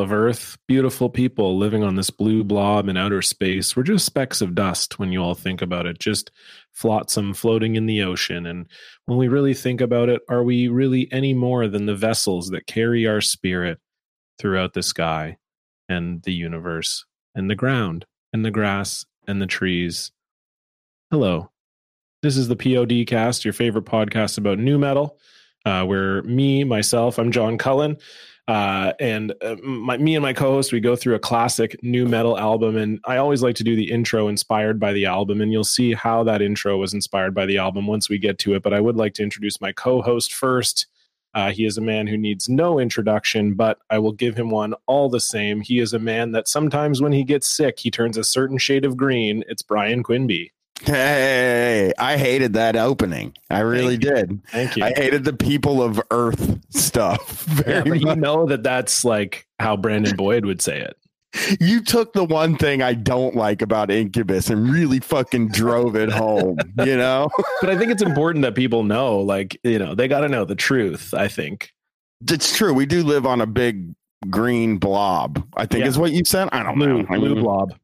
of Earth, beautiful people living on this blue blob in outer space. We're just specks of dust when you all think about it, just flotsam floating in the ocean. And when we really think about it, are we really any more than the vessels that carry our spirit throughout the sky and the universe and the ground and the grass and the trees? Hello. This is the Podkast, your favorite podcast about nu metal, uh, where me, myself, I'm John Cullen. Uh, and uh, my, me and my co-host, we go through a classic nu metal album, and I always like to do the intro inspired by the album, and you'll see how that intro was inspired by the album once we get to it. But I would like to introduce my co-host first. Uh, he is a man who needs no introduction, but I will give him one all the same. He is a man that sometimes when he gets sick, he turns a certain shade of green. It's Bryan Quinby. Hey, I hated that opening. I really Thank did. Thank you. I hated the people of Earth stuff. yeah, but you know that that's like how Brandon Boyd would say it. You took the one thing I don't like about Incubus and really fucking drove it home. You know, But I think it's important that people know, like, you know, they got to know the truth. I think. it's true. We do live on a big green blob. I think Yeah. is what you said. I don't Blue, know. Blue blob.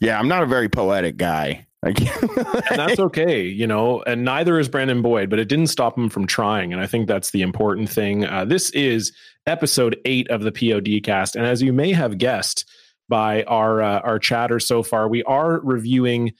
yeah, I'm not a very poetic guy. Like, and that's okay, you know, and neither is Brandon Boyd, but it didn't stop him from trying. And I think that's the important thing. Uh, this is episode eight of the Podkast. And as you may have guessed by our, uh, our chatter so far, we are reviewing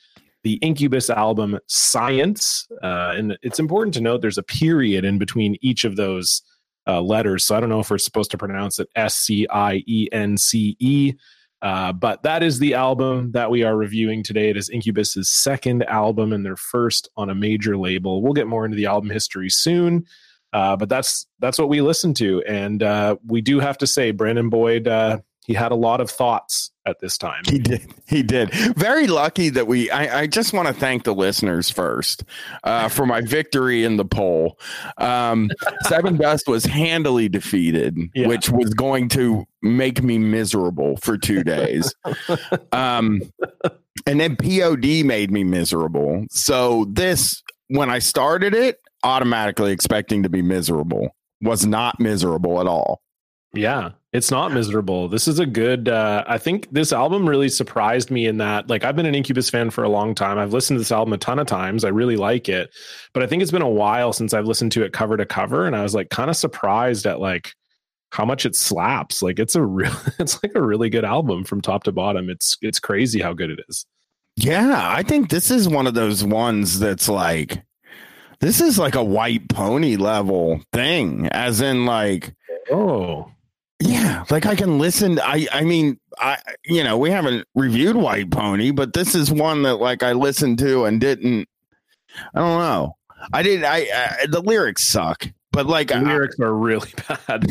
the Incubus album Science. Uh, and it's important to note there's a period in between each of those uh, letters. So I don't know if we're supposed to pronounce it S C I E N C E. Uh, but that is the album that we are reviewing today. It is Incubus's second album and their first on a major label. We'll get more into the album history soon, uh, but that's that's what we listened to, and uh, we do have to say, Brandon Boyd, uh, he had a lot of thoughts at this time. He did. He did. Very lucky that we. I, I just want to thank the listeners first uh, for my victory in the poll. Um, Sevendust was handily defeated, Yeah. which was going to make me miserable for two days. um, and then POD made me miserable. So this, when I started it, automatically expecting to be miserable, was not miserable at all. Yeah, it's not miserable. This is a good uh I think this album really surprised me in that like I've been an Incubus fan for a long time. I've listened to this album a ton of times. I really like it. But I think it's been a while since I've listened to it cover to cover and I was like kind of surprised at like how much it slaps. Like it's a real it's like a really good album from top to bottom. It's it's crazy how good it is. Yeah, I think this is one of those ones that's like this is like a white pony level thing as in like Oh. Yeah, like I can listen I I mean I you know, we haven't reviewed white pony, but this is one that like I listened to and didn't I don't know. I did I, I the lyrics suck, but like The I- lyrics are really bad.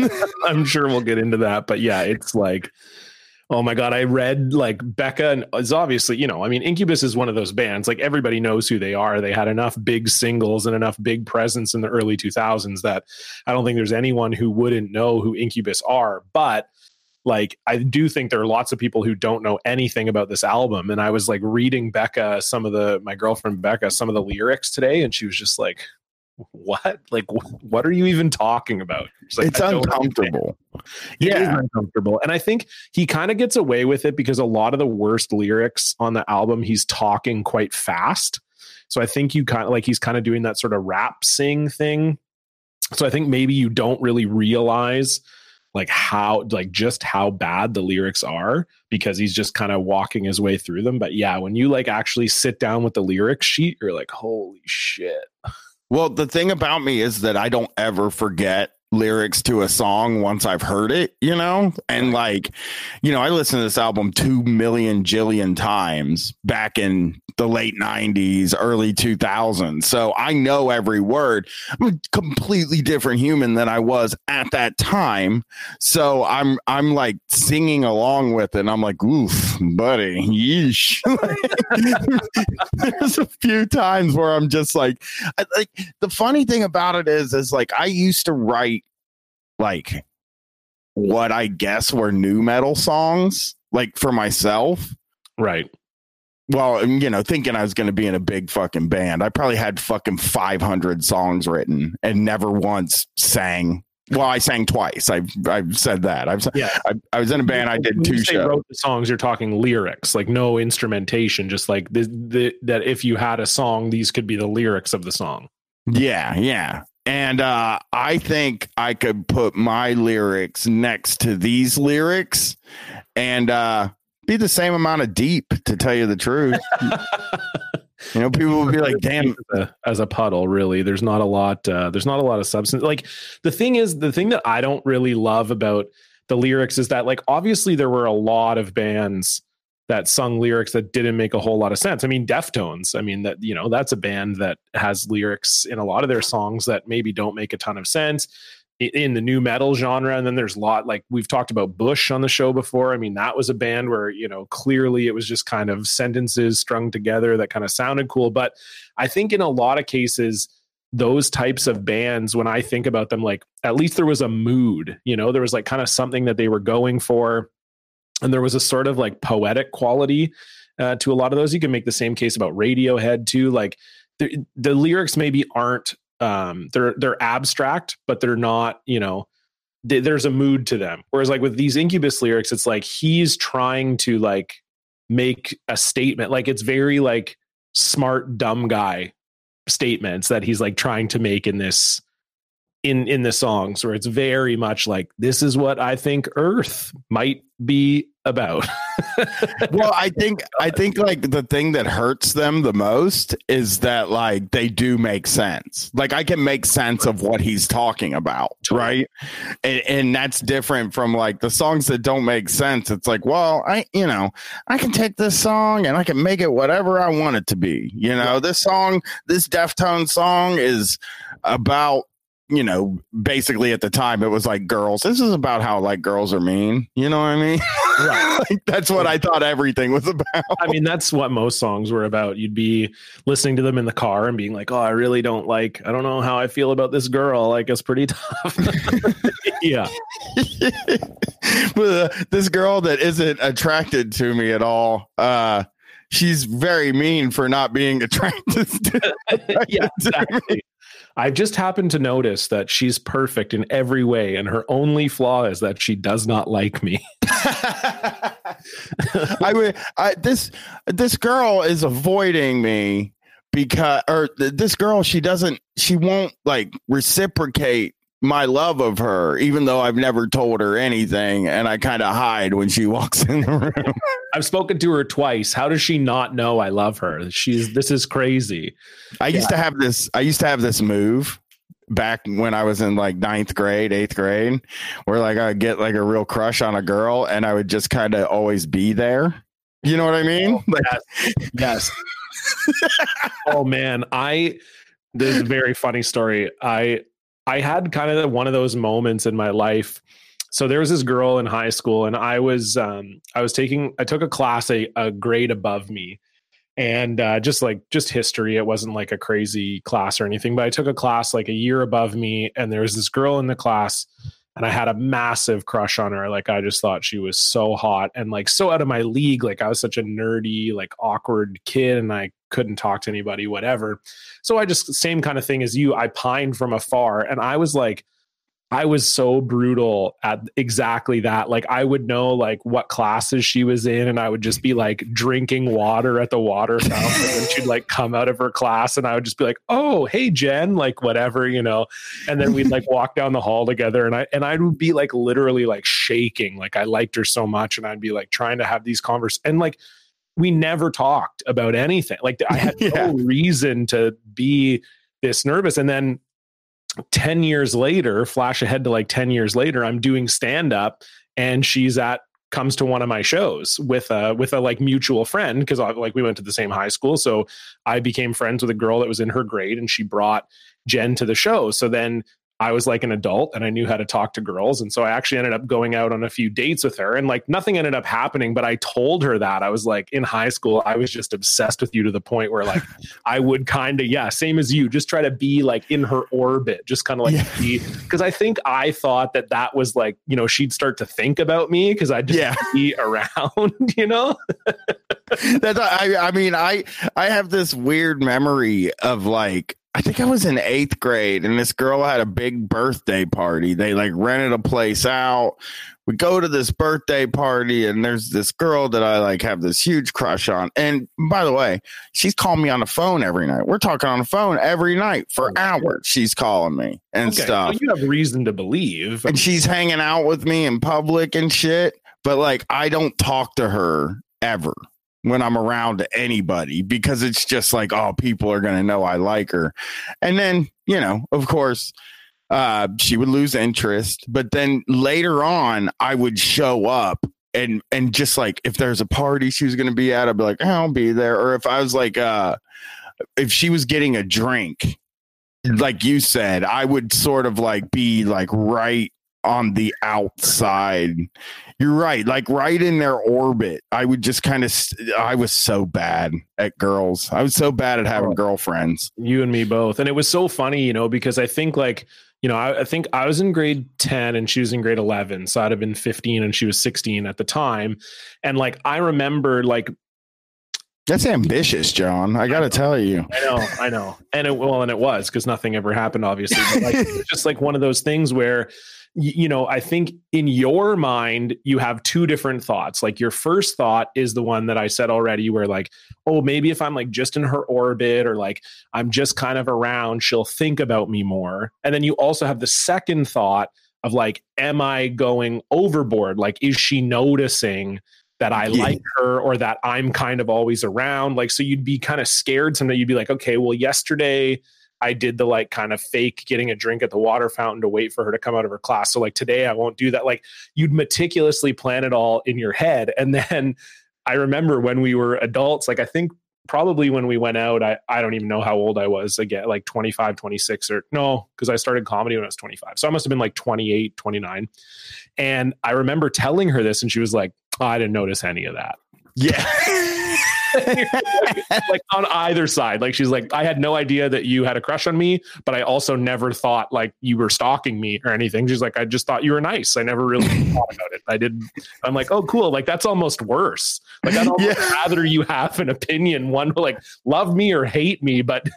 I'm sure we'll get into that, but yeah, it's like, oh my god, I read like Becca and is obviously, you know, I mean, Incubus is one of those bands. Like everybody knows who they are. They had enough big singles and enough big presence in the early 2000s that I don't think there's anyone who wouldn't know who Incubus are. But like I do think there are lots of people who don't know anything about this album. And I was like reading Becca some of the my girlfriend Becca some of the lyrics today, and she was just like, "What? Like, wh- what are you even talking about?" She's like, it's uncomfortable. Yeah. uncomfortable. And I think he kind of gets away with it because a lot of the worst lyrics on the album, he's talking quite fast. So I think you kind of like he's kind of doing that sort of rap sing thing. So I think maybe you don't really realize like how like just how bad the lyrics are because he's just kind of walking his way through them. But yeah, when you like actually sit down with the lyric sheet, you're like, holy shit. Well, the thing about me is that I don't ever forget lyrics to a song once I've heard it, you know? And like, you know, I listened to this album 2 million jillion times back in the late 90s, early 2000s. So I know every word. I'm a completely different human than I was at that time. So I'm I'm like singing along with it. And I'm like, "Oof, buddy. Yeesh." There's a few times where I'm just like I- like the funny thing about it is is like I used to write like what I guess were nu metal songs like for myself. Right. Well, you know, thinking I was going to be in a big fucking band. I probably had fucking 500 songs written and never once sang Well, I sang twice. I've I've said that. I've yeah. I, I was in a band. I did when two shows. Wrote the songs. You're talking lyrics, like no instrumentation. Just like the, the that if you had a song, these could be the lyrics of the song. Yeah, yeah. And uh, I think I could put my lyrics next to these lyrics, and uh, be the same amount of deep. To tell you the truth. You know, people will be like, "Damn!" As a, as a, puddle, really. There's not a lot. Uh, there's not a lot of substance. Like the thing is, the thing that I don't really love about the lyrics is that, like, obviously there were a lot of bands that sung lyrics that didn't make a whole lot of sense. I mean, Deftones. I mean, that you know, that's a band that has lyrics in a lot of their songs that maybe don't make a ton of sense in the nu metal genre. And then there's a lot like we've talked about bush on the show before. I mean that was a band where you know clearly it was just kind of sentences strung together that kind of sounded cool. But i think in a lot of cases those types of bands when i think about them like at least there was a mood you know there was like kind of something that they were going for. And there was a sort of like poetic quality uh, to a lot of those. You can make the same case about radiohead too. Like the, the lyrics maybe aren't um they're they're abstract but they're not you know th- there's a mood to them. Whereas like with these incubus lyrics it's like he's trying to like make a statement. Like it's very like smart dumb guy statements that he's like trying to make in this in in the songs where it's very much like this is what i think earth might be about. Well i think i think like the thing that hurts them the most is that like they do make sense. Like i can make sense of what he's talking about right? And, and that's different from like the songs that don't make sense. It's like well i you know i can take this song and i can make it whatever i want it to be. You know this song this deftone song is about you know, basically at the time it was like girls. This is about how like girls are mean. You know what I mean? Right. like, that's what I thought everything was about. I mean, that's what most songs were about. You'd be listening to them in the car and being like, "Oh, I really don't like. I don't know how I feel about this girl. Like, it's pretty tough." yeah. but uh, this girl that isn't attracted to me at all. Uh, she's very mean for not being attracted to, yeah, exactly. I've just happened to notice that she's perfect in every way, and her only flaw is that she does not like me. I would. I, this this girl is avoiding me because, or this girl, she doesn't, she won't like reciprocate my love of her, even though I've never told her anything, and I kind of hide when she walks in the room. I've spoken to her twice. How does she not know I love her? She's this is crazy. I yeah. used to have this. I used to have this move back when I was in like ninth grade, eighth grade, where like I would get like a real crush on a girl, and I would just kind of always be there. You know what I mean? Oh, like, yes. yes. oh man, I. This is a very funny story. I I had kind of one of those moments in my life. So there was this girl in high school, and I was um, I was taking I took a class a, a grade above me, and uh, just like just history. It wasn't like a crazy class or anything, but I took a class like a year above me, and there was this girl in the class and I had a massive crush on her. Like I just thought she was so hot and like so out of my league. Like I was such a nerdy, like awkward kid, and I couldn't talk to anybody, whatever. So I just same kind of thing as you. I pined from afar, and I was like I was so brutal at exactly that. Like I would know like what classes she was in and I would just be like drinking water at the water fountain and she'd like come out of her class and I would just be like, "Oh, hey Jen," like whatever, you know. And then we'd like walk down the hall together and I and I would be like literally like shaking. Like I liked her so much and I'd be like trying to have these conversations and like we never talked about anything. Like I had yeah. no reason to be this nervous and then 10 years later, flash ahead to like 10 years later, I'm doing stand up and she's at comes to one of my shows with a with a like mutual friend because uh, like we went to the same high school. So i became friends with a girl that was in her grade and she brought jen to the show. So then I was like an adult and I knew how to talk to girls. And so I actually ended up going out on a few dates with her and like nothing ended up happening. But I told her that I was like in high school, I was just obsessed with you to the point where like I would kind of, yeah, same as you, just try to be like in her orbit, just kind of like yeah. be. Cause I think I thought that that was like, you know, she'd start to think about me because I'd just yeah. be around, you know? That's, I, I mean, I, I have this weird memory of like, I think I was in eighth grade, and this girl had a big birthday party. They like rented a place out. We go to this birthday party, and there's this girl that I like have this huge crush on. And by the way, she's calling me on the phone every night. We're talking on the phone every night for oh, hours. She's calling me and Okay, stuff. well, you have reason to believe. and she's hanging out with me in public and shit. But like, I don't talk to her ever when I'm around anybody because it's just like, oh, people are going to know I like her. And then, you know, of course, uh, she would lose interest. But then later on, I would show up. And, and just like if there's a party she was going to be at, I'd be like, I'll be there. Or if I was like, uh, if she was getting a drink, like you said, I would sort of like be like right on the outside. You're right, like right in their orbit. I would just kind of. St- I was so bad at girls. I was so bad at having Oh. girlfriends. you and me both and it was so funny you know because i think like you know I, I think i was in grade 10 and she was in grade 11 so i'd have been 15 and she was 16 at the time and like i remember like That's ambitious, John. I got to tell you. i know i know and it well and it was because nothing ever happened obviously but like it was just like one of those things where you know i think in your mind you have two different thoughts like your first thought is the one that i said already where like oh maybe if i'm like just in her orbit or like i'm just kind of around she'll think about me more and then you also have the second thought of like am i going overboard like is she noticing that I Yeah. like her or that I'm kind of always around. Like, so you'd be kind of scared someday. You'd be like, okay, well, yesterday I did the like kind of fake getting a drink at the water fountain to wait for her to come out of her class. So like today I won't do that. Like you'd meticulously plan it all in your head. And then I remember when we were adults, like I think probably when we went out, I, I don't even know how old I was again, like 25, 26 or no, because I started comedy when I was 25. So I must have been like 28, 29. And I remember telling her this and she was like, oh, I didn't notice any of that. Yeah. like on either side. Like she's like, I had no idea that you had a crush on me, but I also never thought like you were stalking me or anything. She's like, I just thought you were nice. I never really thought about it. I did. I'm like, oh, cool. Like that's almost worse. Like I'd almost Yeah. rather you have an opinion, one like love me or hate me, but.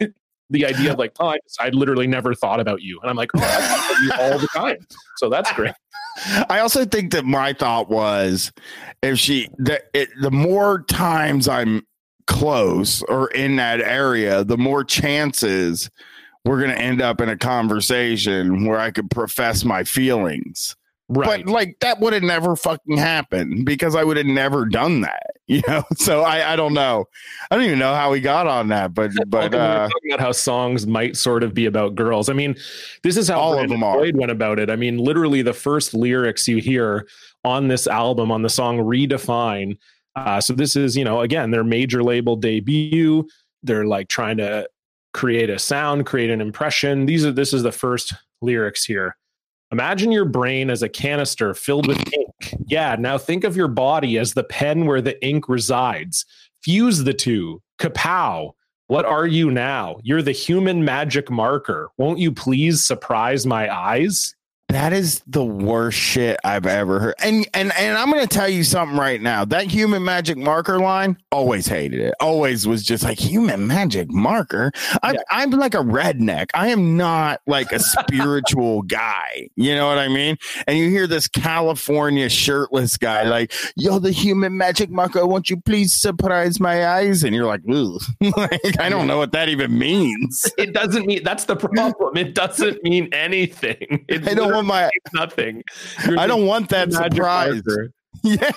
The idea of like, oh, I, just, I literally never thought about you, and I'm like, oh, I thought about you all the time. So that's great. I also think that my thought was if she the it, the more times I'm close or in that area, the more chances we're going to end up in a conversation where I could profess my feelings. Right. But like that would have never fucking happened because I would have never done that, you know. So I I don't know. I don't even know how we got on that, but but we uh talking about how songs might sort of be about girls. I mean, this is how All of Brandon them are. Went about it. I mean, literally the first lyrics you hear on this album, on the song Redefine. Uh, so this is, you know, again, their major label debut. They're like trying to create a sound, create an impression. These are this is the first lyrics here. Imagine your brain as a canister filled with ink. Yeah, now think of your body as the pen where the ink resides. Fuse the two. Kapow. What are you now? You're the human magic marker. Won't you please surprise my eyes? That is the worst shit I've ever heard. And and and I'm going to tell you something right now. That human magic marker line, always hated it. Always was just like human magic marker. I'm Yeah. I'm like a redneck. I am not like a spiritual guy. You know what I mean? And you hear this California shirtless guy like, "Yo, the human magic marker, won't you please surprise my eyes?" And you're like, "Ooh." like, I don't know what that even means. It doesn't mean that's the problem. It doesn't mean anything. It I don't want my nothing. You're I don't want that surprise. marker. Yeah.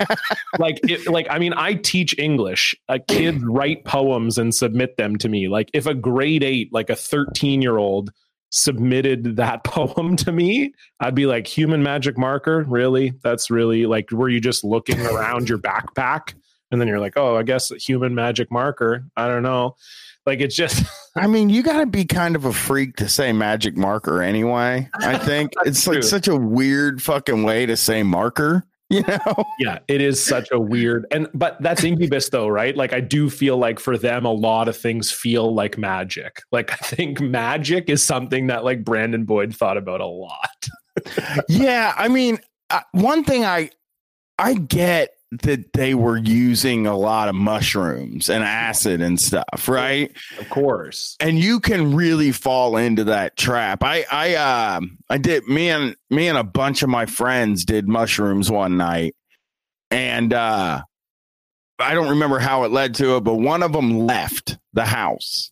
like it, like i mean i teach english uh, kids write poems and submit them to me like if a grade 8 like a 13 year old submitted that poem to me i'd be like human magic marker really that's really like were you just looking around your backpack and then you're like oh i guess human magic marker i don't know like it's just I mean, you got to be kind of a freak to say magic marker anyway. I think it's like such a weird fucking way to say marker, you know? yeah it is such a weird and but that's incubus though right like i do feel like for them a lot of things feel like magic like i think magic is something that like brandon boyd thought about a lot yeah, I mean, uh, one thing I I get that they were using a lot of mushrooms and acid and stuff, right? Of course. And you can really fall into that trap. I I uh, I did me and me and a bunch of my friends did mushrooms one night. And uh I don't remember how it led to it, but one of them left the house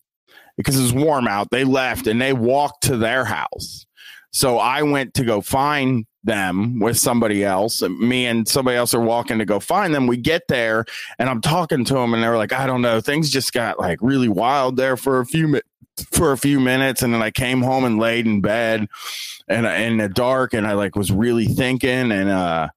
because it was warm out. They left and they walked to their house. So I went to go find them with somebody else. Me and somebody else are walking to go find them. We get there and I'm talking to them and they're like, I don't know, things just got like really wild there for a few minutes for a few minutes and then I came home and laid in bed and in the dark and I like was really thinking and uh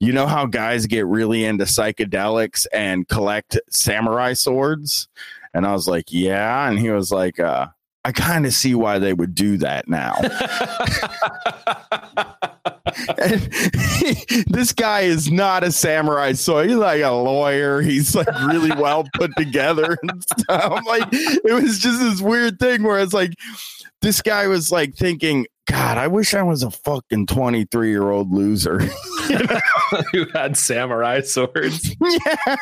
you know how guys get really into psychedelics and collect samurai swords and I was like yeah and he was like uh I kind of see why they would do that now. this guy is not a samurai, so he's like a lawyer. He's like really well put together and stuff. Like it was just this weird thing where it's like this guy was like thinking, God, I wish I was a fucking 23 year old loser. Who had samurai swords. Yeah.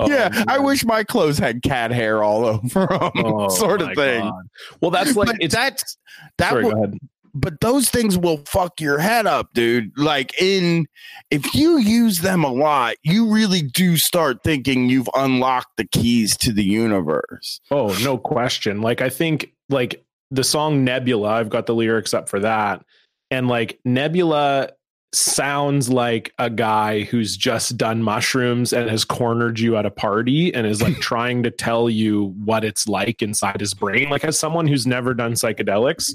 Oh, yeah. Man. I wish my clothes had cat hair all over them, oh, sort of thing. God. Well, that's like, but it's that's that. Sorry, will, but those things will fuck your head up, dude. Like, in if you use them a lot, you really do start thinking you've unlocked the keys to the universe. Oh, no question. Like, I think, like, the song Nebula, I've got the lyrics up for that. And like Nebula sounds like a guy who's just done mushrooms and has cornered you at a party and is like trying to tell you what it's like inside his brain. Like as someone who's never done psychedelics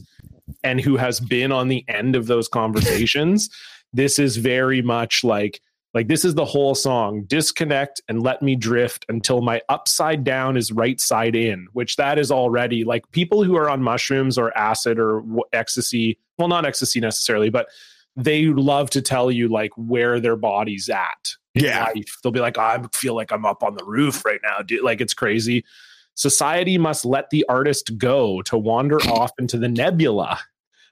and who has been on the end of those conversations, this is very much like like this is the whole song. Disconnect and let me drift until my upside down is right side in, which that is already like people who are on mushrooms or acid or ecstasy, well not ecstasy necessarily, but they love to tell you like where their body's at. Yeah. Life. They'll be like, I feel like I'm up on the roof right now. Dude. Like it's crazy. Society must let the artist go to wander off into the nebula.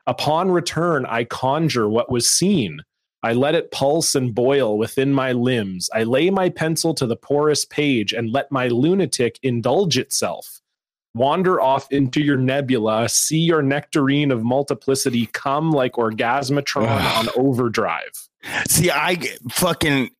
Upon return, I conjure what was seen I let it pulse and boil within my limbs. I lay my pencil to the porous page and let my lunatic indulge itself. Wander off into your nebula, see your nectarine of multiplicity come like orgasmatron on overdrive. See, I fucking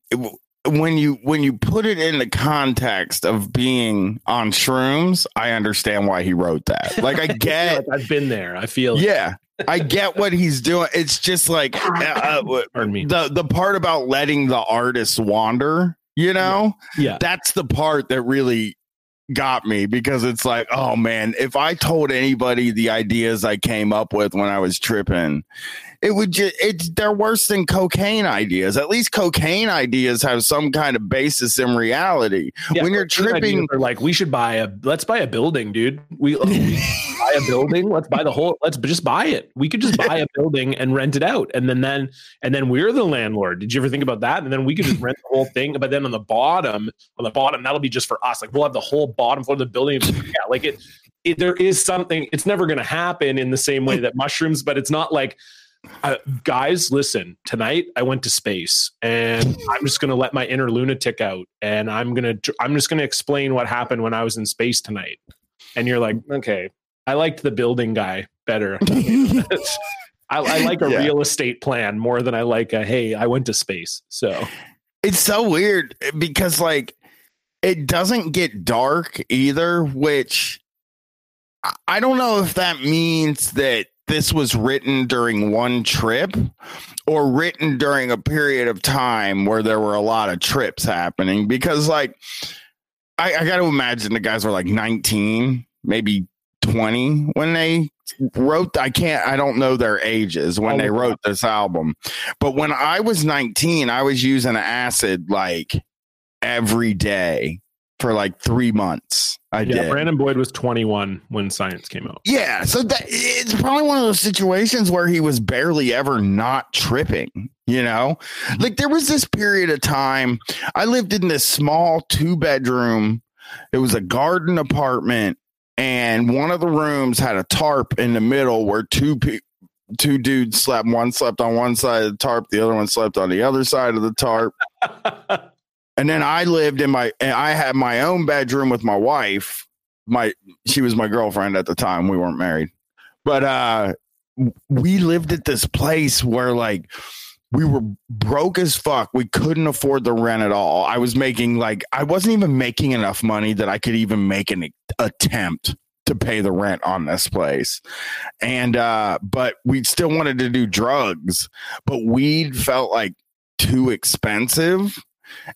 when you when you put it in the context of being on shrooms, I understand why he wrote that. Like I get, I have been there. I feel yeah. I get what he's doing. It's just like uh, uh Pardon me. the the part about letting the artist wander. You know, yeah. yeah, that's the part that really got me because it's like, oh man, if I told anybody the ideas I came up with when I was tripping, it would just it's they're worse than cocaine ideas. At least cocaine ideas have some kind of basis in reality. Yeah, when you're tripping, like we should buy a let's buy a building, dude. We, uh, we buy a building. Let's buy the whole. Let's just buy it. We could just buy a building and rent it out, and then then and then we're the landlord. Did you ever think about that? And then we could just rent the whole thing. But then on the bottom, on the bottom, that'll be just for us. Like we'll have the whole bottom floor of the building. Yeah, like it, it there is something. It's never going to happen in the same way that mushrooms, but it's not like uh, guys, listen, tonight I went to space and I'm just going to let my inner lunatic out and I'm going to, I'm just going to explain what happened when I was in space tonight. And you're like, okay, I liked the building guy better. I, I, like a yeah. real estate plan more than I like a, hey, I went to space. So it's so weird because like it doesn't get dark either, which I don't know if that means that this was written during one trip or written during a period of time where there were a lot of trips happening? Because like I, I got to imagine the guys were like 19 maybe 20 when they wrote i can't i don't know their ages when they oh, wrote this album. But when i was 19 i was using acid like every day for like three months. I yeah, did. Brandon Boyd was 21 when Science came out. Yeah, so that it's probably one of those situations where he was barely ever not tripping. You know, mm-hmm. like there was this period of time I lived in this small two bedroom. It was a garden apartment, and one of the rooms had a tarp in the middle where two two dudes slept. One slept on one side of the tarp, the other one slept on the other side of the tarp. And then I lived in my, I had my own bedroom with my wife. My, she was my girlfriend at the time. We weren't married, but uh, we lived at this place where like we were broke as fuck. We couldn't afford the rent at all. I was making like I wasn't even making enough money that I could even make an attempt to pay the rent on this place. And uh but we still wanted to do drugs, but weed felt like too expensive.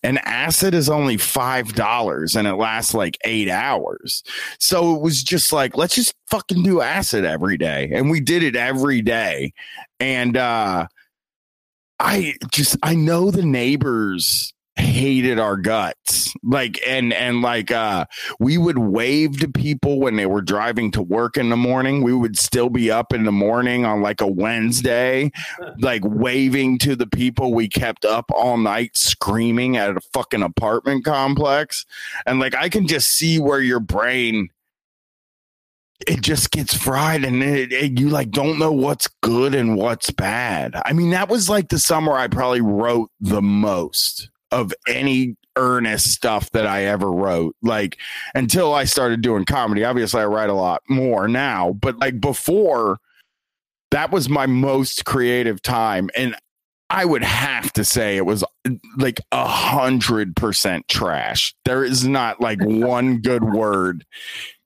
And acid is only five dollars and it lasts like eight hours. So it was just like, let's just fucking do acid every day. And we did it every day. And uh I just I know the neighbors hated our guts. Like and and like uh we would wave to people when they were driving to work in the morning. We would still be up in the morning on like a wednesday like waving to the people we kept up all night screaming at a fucking apartment complex. And like i can just see where your brain it just gets fried and it, it, you like don't know what's good and what's bad. I mean, that was like the summer I probably wrote the most of any earnest stuff that I ever wrote. Like until I started doing comedy. Obviously, I write a lot more now, but like before, that was my most creative time. And I would have to say it was like a hundred percent trash. There is not like one good word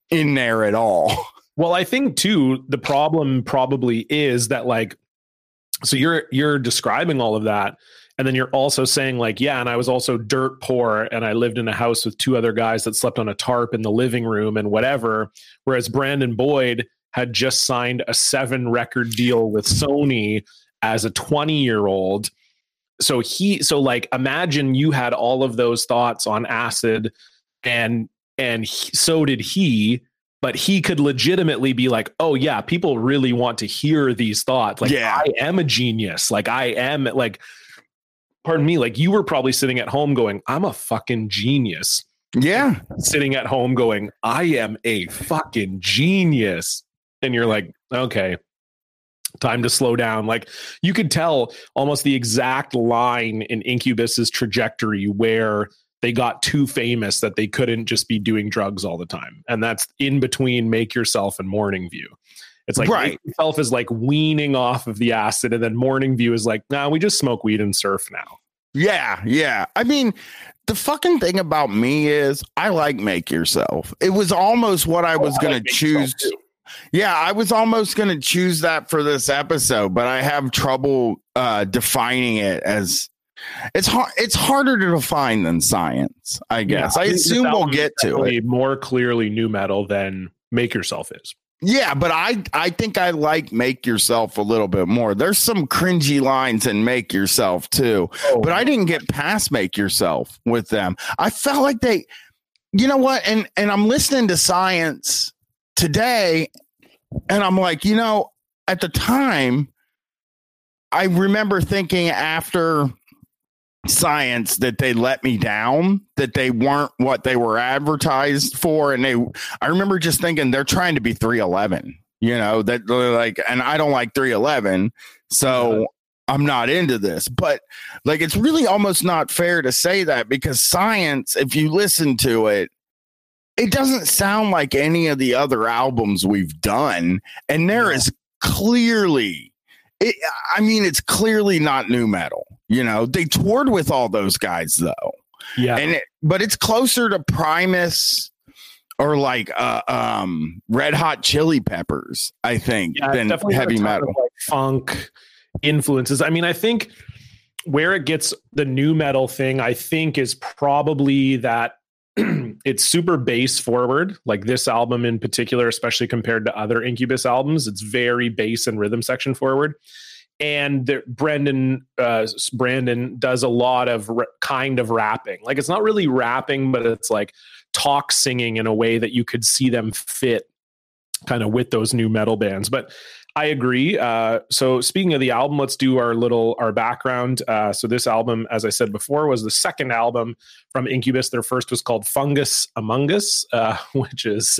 in there at all. Well, I think too the problem probably is that like so you're you're describing all of that and then you're also saying like yeah and I was also dirt poor and I lived in a house with two other guys that slept on a tarp in the living room and whatever. Whereas Brandon Boyd had just signed a 7 record deal with Sony as a 20 year old so he so like imagine you had all of those thoughts on acid and and he, so did he but he could legitimately be like oh yeah people really want to hear these thoughts. Like yeah. i am a genius. Like i am like pardon me like you were probably sitting at home going i'm a fucking genius yeah sitting at home going i am a fucking genius and you're like okay time to slow down like you could tell almost the exact line in incubus's trajectory where they got too famous that they couldn't just be doing drugs all the time. And that's in between Make Yourself and Morning View. It's like right. Yourself is like weaning off of the acid, and then Morning View is like, nah, we just smoke weed and surf now. Yeah, yeah. I mean, the fucking thing about me is I like Make Yourself. It was almost what I was oh, going to choose. Yeah, I was almost going to choose that for this episode, but I have trouble uh, defining it as it's hard. It's harder to define than science, I guess. Yeah, I, I assume we'll get to it more clearly. nu metal than Make Yourself is. Yeah, but I I think I like Make Yourself a little bit more. There's some cringy lines in Make Yourself too, oh. but I didn't get past Make Yourself with them. I felt like they, you know what? And and I'm listening to science today, and I'm like, you know, at the time, I remember thinking after science that they let me down that they weren't what they were advertised for. And they i remember just thinking they're trying to be 311 you know that they're like and i don't like 311 so uh-huh. i'm not into this. But like it's really almost not fair to say that because science if you listen to it it doesn't sound like any of the other albums we've done. And there is clearly it, i mean it's clearly not nu metal you know, they toured with all those guys though. Yeah. And it, but it's closer to Primus or like uh, um Red Hot Chili Peppers, I think, yeah, than heavy metal. Like funk influences. I mean, I think where it gets the nu metal thing, I think, is probably that it's super bass forward, like this album in particular, especially compared to other Incubus albums. It's very bass and rhythm section forward and the, Brendan uh, Brandon does a lot of r- kind of rapping. Like it's not really rapping, but it's like talk singing in a way that you could see them fit kind of with those nu metal bands. But I agree. Uh, so speaking of the album, let's do our little our background. Uh, so this album, as I said before, was the second album from Incubus. Their first was called Fungus Amongus, uh, which is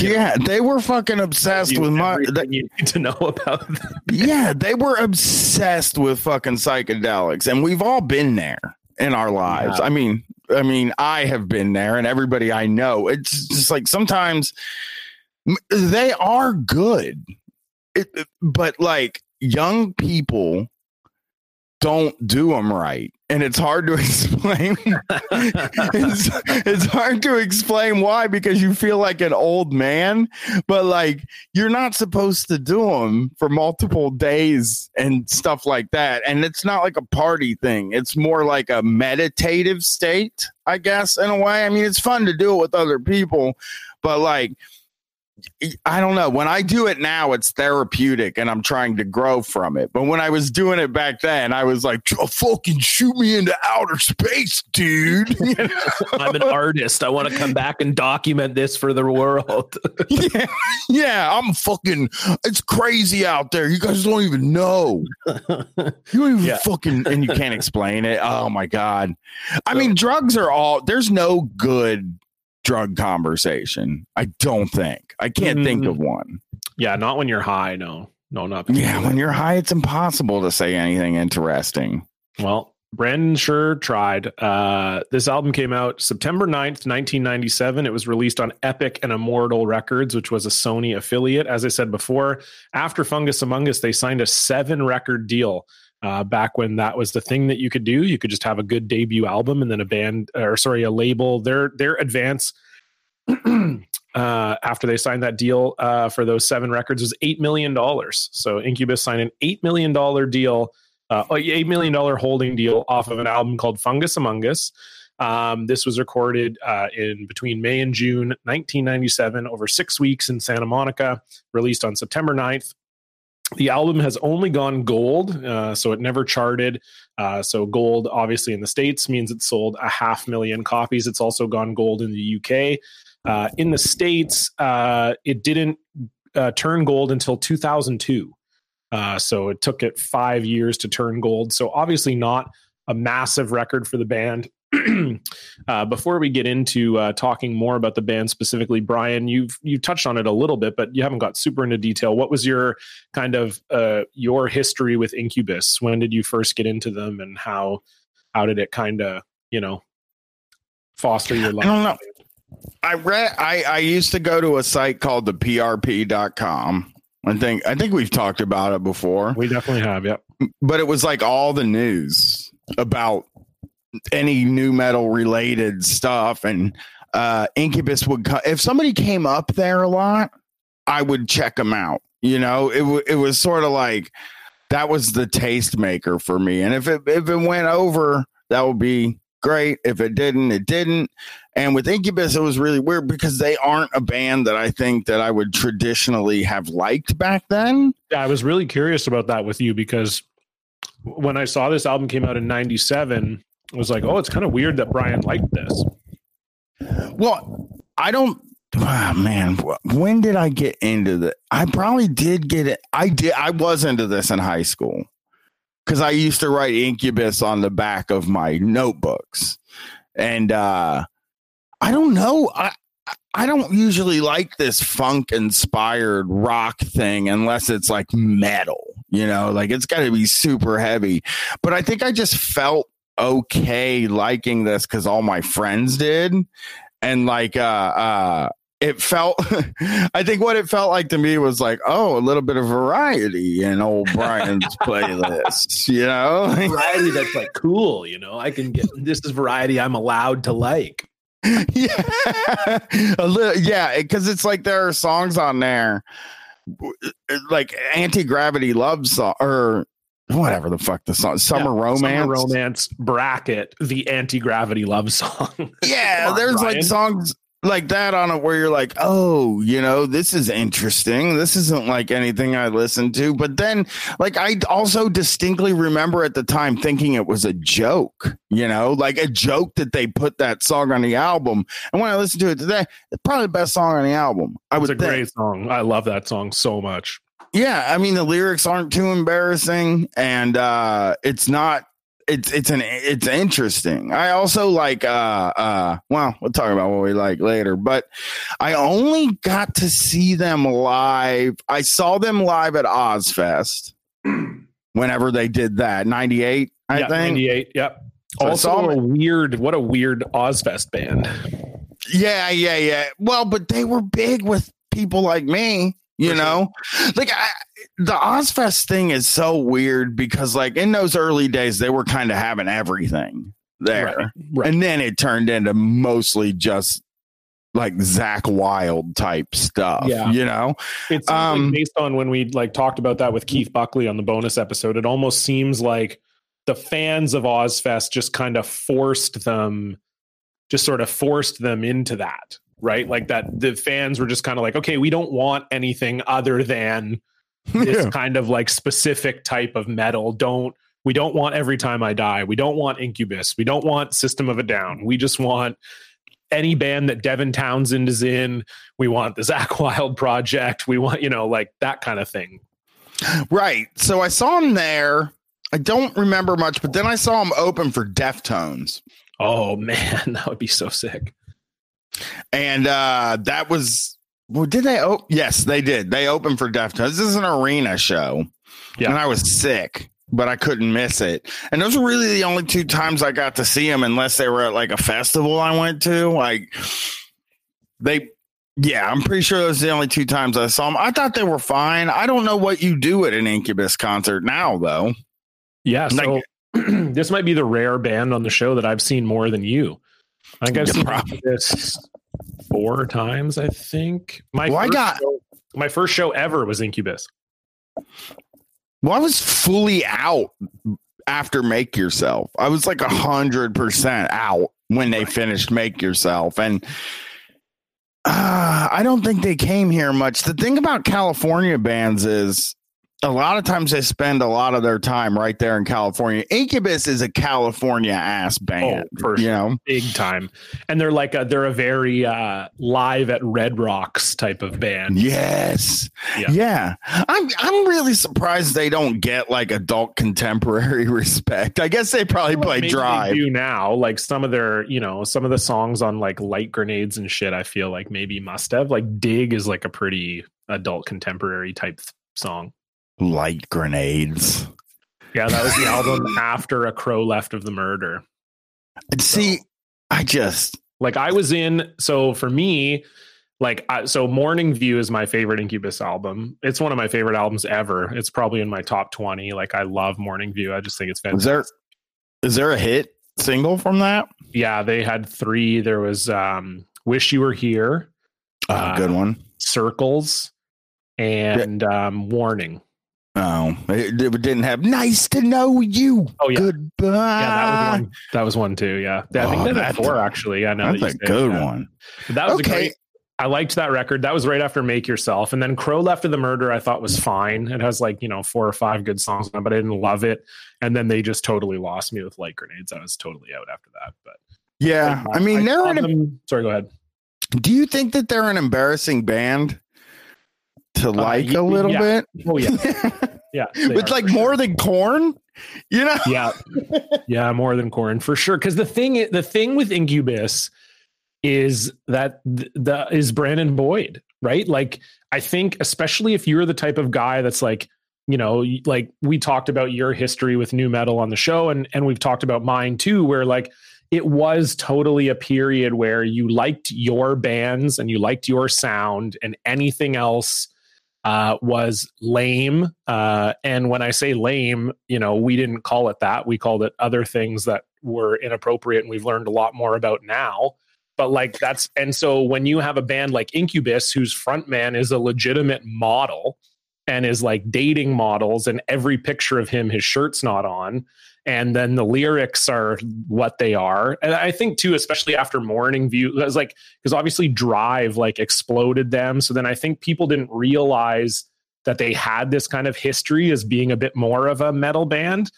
yeah, they were fucking obsessed with my. That, you need to know about. Them. yeah, they were obsessed with fucking psychedelics, and we've all been there. in our lives. Yeah. I mean, I mean, I have been there, and everybody I know. It's just like sometimes they are good, it- but like young people don't do them right, and it's hard to explain. it's, it's hard to explain why because you feel like an old man, but like you're not supposed to do them for multiple days and stuff like that. And it's not like a party thing, it's more like a meditative state, I guess, in a way. I mean, it's fun to do it with other people, but like, I don't know. When I do it now, it's therapeutic and I'm trying to grow from it. But when I was doing it back then, I was like, "Oh, fucking shoot me into outer space, dude. You know? I'm an artist. I want to come back and document this for the world. yeah, yeah, I'm fucking. It's crazy out there. You guys don't even know. You don't even Yeah. fucking, and you can't explain it. Oh my god. I mean, drugs are all. There's no good drug conversation. I don't think. I can't think Mm. of one. yeah, not when you're high. No, no, not. Yeah, when you're high, it's impossible to say anything interesting. Well, Brandon sure tried. Uh, this album came out September 9th, 1997. It was released on Epic and Immortal Records, which was a Sony affiliate. As I said before, after Fungus Amongus, they signed a seven record deal. Uh, back when that was the thing that you could do, you could just have a good debut album and then a band, or sorry, a label. Their their advance uh, after they signed that deal uh, for those seven records was eight million dollars. So Incubus signed an eight million dollar deal uh, $8 million holding deal off of an album called Fungus Amongus. Um, this was recorded uh, in between May and June 1997 over six weeks in Santa Monica, released on September 9th. The album has only gone gold, uh, so it never charted. Uh, so, gold, obviously, in the States means it sold a half million copies. It's also gone gold in the UK. Uh, in the States, uh, it didn't uh, turn gold until 2002. Uh, so it took it five years to turn gold. So obviously not a massive record for the band. uh, before we get into uh, talking more about the band specifically, Bryan, you've you touched on it a little bit, but you haven't got super into detail. What was your kind of uh, your history with Incubus? When did you first get into them, and how how did it kind of you know foster your life? I don't know. I read I, I used to go to a site called the PRP.com. I think I think we've talked about it before. We definitely have, yep. But it was like all the news about any nu metal related stuff and uh Incubus would co- if somebody came up there a lot, I would check them out. You know, it w- it was sort of like that was the tastemaker for me. And if it if it went over, that would be great. If it didn't, it didn't. And with Incubus, it was really weird because they aren't a band that I think that I would traditionally have liked back then. Yeah, I was really curious about that with you because when I saw this album came out in 97, Was like, oh, it's kind of weird that Bryan liked this. Well, I don't. Oh, man, when did I get into the? I probably did get it. I did. I was into this in high school because I used to write Incubus on the back of my notebooks, and uh I don't know. I I don't usually like this funk inspired rock thing unless it's like metal. You know, like it's got to be super heavy. But I think I just felt okay liking this because all my friends did and like uh uh it felt i think what it felt like to me was like oh a little bit of variety in old bryan's playlist you know Variety that's like cool, you know. I can get this is variety I'm allowed to like. yeah a little yeah because it's like there are songs on there like anti-gravity love song or whatever the fuck the song summer Yeah, romance Summer romance bracket the anti-gravity love song. yeah on, there's Bryan. like songs like that on it where you're like oh you know this is interesting this isn't like anything i listened to but then like i also distinctly remember at the time thinking it was a joke you know like a joke that they put that song on the album and when i listen to it today it's probably the best song on the album i It's would a think. great song. I love that song so much. Yeah i mean the lyrics aren't too embarrassing and uh it's not it's it's an it's interesting i also like uh uh well we'll talk about what we like later but i only got to see them live i saw them live at ozzfest whenever they did that 98 i yeah, think 98. Yep. So I also a weird, what a weird Ozzfest band. Yeah, yeah, yeah. Well, but they were big with people like me, you know? Like I, the Ozzfest thing is so weird because like in those early days they were kind of having everything there. Right, right. And then it turned into mostly just like Zakk Wylde type stuff, Yeah. you know? it's Um, like based on when we like talked about that with Keith Buckley on the bonus episode, it almost seems like the fans of Ozzfest just kind of forced them, just sort of forced them into that, right? Like that the fans were just kind of like, okay, we don't want anything other than this Yeah. kind of like specific type of metal. Don't we don't want every time I die. We don't want Incubus. We don't want System of a Down. We just want any band that Devin Townsend is in. We want the Zakk Wylde project. We want, you know, like that kind of thing. Right. So I saw him there. I don't remember much, but then I saw him open for Deftones. Oh man, that would be so sick. And uh that was well did they oh yes they did. They opened for deftones. This is an arena show. Yeah. and i was sick but i couldn't miss it. And those were really the only two times i got to see them unless they were at like a festival i went to. Like they yeah i'm pretty sure those are the only two times i saw them i thought they were fine. I don't know what you do at an incubus concert now though. Yeah. So Like- this might be the rare band on the show that I've seen more than you. I think I've seen this four times. I think my Well, I first got- show, my first show ever was Incubus. Well, I was fully out after Make Yourself. I was like a hundred percent out when they finished Make Yourself, and uh, I don't think they came here much. The thing about California bands is a lot of times they spend a lot of their time right there in California. Incubus is a California ass band, for you sure. know. big time and they're like a they're a very uh live at red rocks type of band Yes. Yeah. Yeah. I'm I'm really surprised they don't get like adult contemporary respect. I guess they probably play Maybe they drive. do now like some of their you know some of the songs on like light grenades and shit i feel like maybe must have like dig is like a pretty adult contemporary type song Light grenades. yeah that was the album after a crow left of the murder See, I just like i was in so for me like I, so morning view is my favorite incubus album it's one of my favorite albums ever it's probably in my top 20 like i love morning view i just think it's fantastic. is there is there a hit single from that? yeah they had three there was um wish you were here Oh, Uh, good one. circles and um warning Oh, it, it didn't have nice to know you. Oh, yeah. Goodbye. yeah that was one that was one too yeah i think Oh, that had that's- four actually yeah now That's that a good yeah. one. But that was a Okay. great I liked that record. That was right after Make Yourself. And then Crow Left of the Murder, I thought was fine. It has like, you know, four or five good songs on it, but I didn't love it. And then they just totally lost me with Light Grenades. I was totally out after that. But Yeah. I mean, they're saw in a, sorry, go ahead. do you think that they're an embarrassing band to uh, like y- a little yeah. bit? Oh yeah. Yeah. It's like for sure. more than Korn, you know? yeah yeah more than Korn for sure because the thing the thing with incubus is that th- the is brandon boyd right like i think especially if you're the type of guy that's like you know like we talked about your history with nu metal on the show and and we've talked about mine too where like it was totally a period where you liked your bands and you liked your sound and anything else uh, was lame. Uh, and when I say lame, you know, we didn't call it that. We called it other things that were inappropriate and we've learned a lot more about now. But like that's, and so when you have a band like Incubus, whose frontman is a legitimate model and is like dating models, and every picture of him, his shirt's not on. And then the lyrics are what they are. And I think too, especially after Morning View, was like, because obviously Drive like exploded them. So then I think people didn't realize that they had this kind of history as being a bit more of a metal band.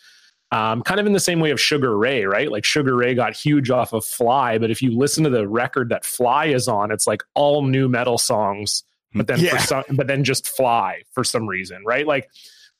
Um, kind of in the same way of Sugar Ray, right? Like Sugar Ray got huge off of Fly, but if you listen to the record that Fly is on, it's like all nu metal songs, but then Yeah. for some, but then just Fly for some reason, right? Like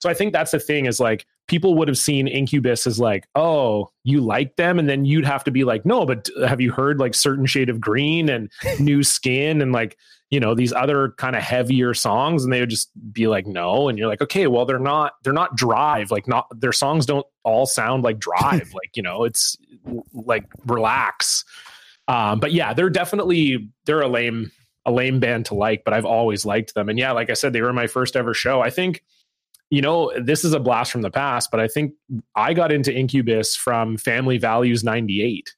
So I think that's the thing is like people would have seen Incubus as like, oh, you like them, and then you'd have to be like, no, but have you heard like certain shade of green and new skin and like you know these other kind of heavier songs? And they would just be like no. And you're like okay well they're not they're not drive like not their songs don't all sound like drive. Like you know it's like relax. Um but yeah they're definitely they're a lame a lame band to like but i've always liked them. And yeah like i said they were my first ever show. I think you know this is a blast from the past but i think i got into incubus from family values 98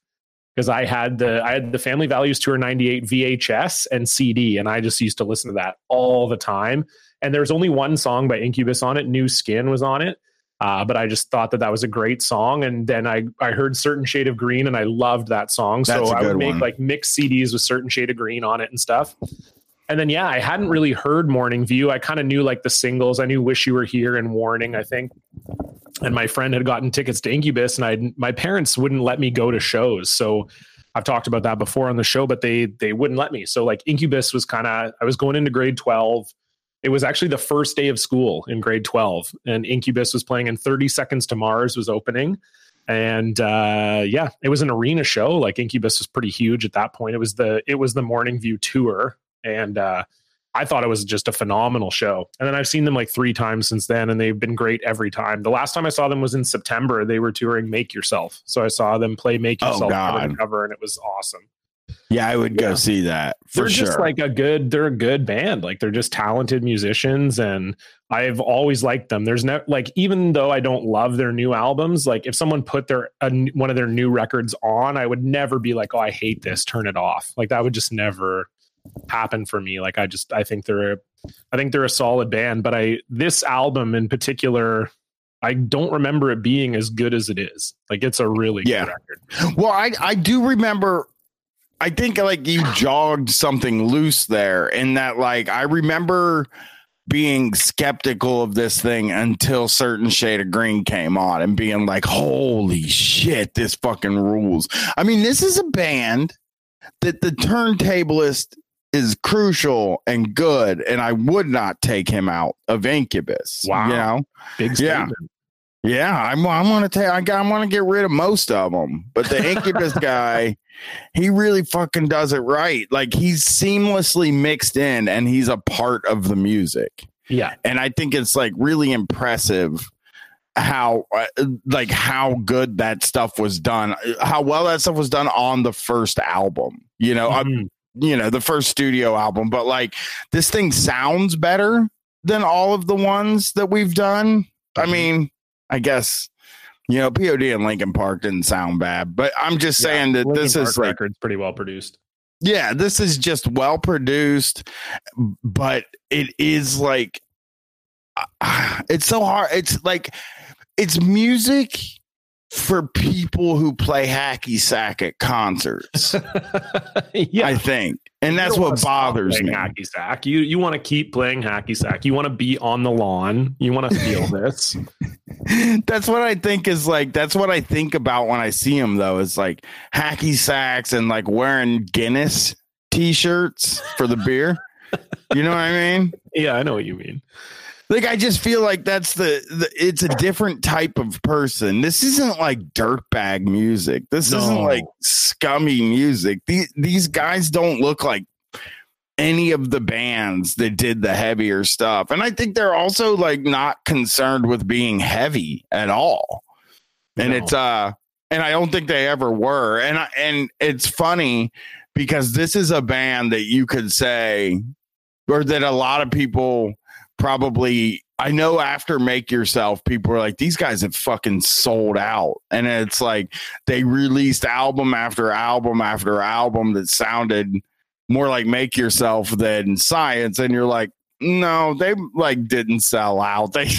because I had the I had the Family Values Tour 98 VHS and CD and I just used to listen to that all the time. And there's only one song by Incubus on it New Skin was on it uh, but I just thought that that was a great song and then I I heard Certain Shade of Green and I loved that song. That's so I would make one. like mixed CDs with Certain Shade of Green on it and stuff and then yeah I hadn't really heard Morning View I kind of knew like the singles I knew Wish You Were Here and Warning I think and my friend had gotten tickets to Incubus, and I my parents wouldn't let me go to shows. So I've talked about that before on the show, but they they wouldn't let me. So like Incubus was kind of I was going into grade twelve. It was actually the first day of school in grade twelve, and Incubus was playing. and Thirty Seconds to Mars was opening, and uh, yeah, it was an arena show. Like Incubus was pretty huge at that point. It was the it was the Morning View tour, and uh, I thought it was just a phenomenal show. And then I've seen them like three times since then, and they've been great every time. The last time I saw them was in September. They were touring Make Yourself. So I saw them play Make Oh, Yourself cover to cover, and it was awesome. Yeah, I would go Yeah. see that for They're sure. just like a good, they're a good band. Like they're just talented musicians, and I've always liked them. There's no like, even though I don't love their new albums, like if someone put their n- one of their new records on, I would never be like, oh, I hate this, turn it off. Like that would just never happen for me. Like I just, I think they're, a, I think they're a solid band. But I this album in particular, I don't remember it being as good as it is. Like it's a really Yeah. good record. Well, I I do remember. I think like you jogged something loose there, in that like I remember being skeptical of this thing until certain shade of green came on and being like, "Holy shit, this fucking rules!" I mean, this is a band that the turntablist is crucial and good, and I would not take him out of Incubus. Wow. you know. Big Yeah. statement. Yeah, I'm. I want to take. I, got- I want to get rid of most of them, but the Incubus guy, he really fucking does it right. Like he's seamlessly mixed in, and he's a part of the music. Yeah. And I think it's like really impressive how, uh, like, how good that stuff was done. How well that stuff was done on the first album. You know, I'm Mhm. You know the first studio album but like this thing sounds better than all of the ones that we've done i Mhm. mean i guess you know pod and Linkin Park didn't sound bad but i'm just Yeah. saying that Linkin this Park is like record's pretty well produced. yeah this is just well produced but it is like it's so hard it's like it's music for people who play hacky sack at concerts yeah. i think and that's what bothers me Hacky sack. You you want to keep playing hacky sack. You want to be on the lawn. You want to feel this. that's what I think is like. That's what I think about when I see him, though. Is like hacky sacks and like wearing Guinness t-shirts for the beer. you know what I mean? Yeah, I know what you mean. Like I just feel like that's the, the it's a different type of person. This isn't like dirtbag music. This isn't like scummy music. These these guys don't look like any of the bands that did the heavier stuff. And I think they're also like not concerned with being heavy at all. And No. it's uh and I don't think they ever were. And I, and it's funny because this is a band that you could say or that a lot of people probably I know after Make Yourself, people were like, these guys have fucking sold out. And it's like they released album after album after album that sounded more like Make Yourself than Science. And you're like, no, they like didn't sell out. They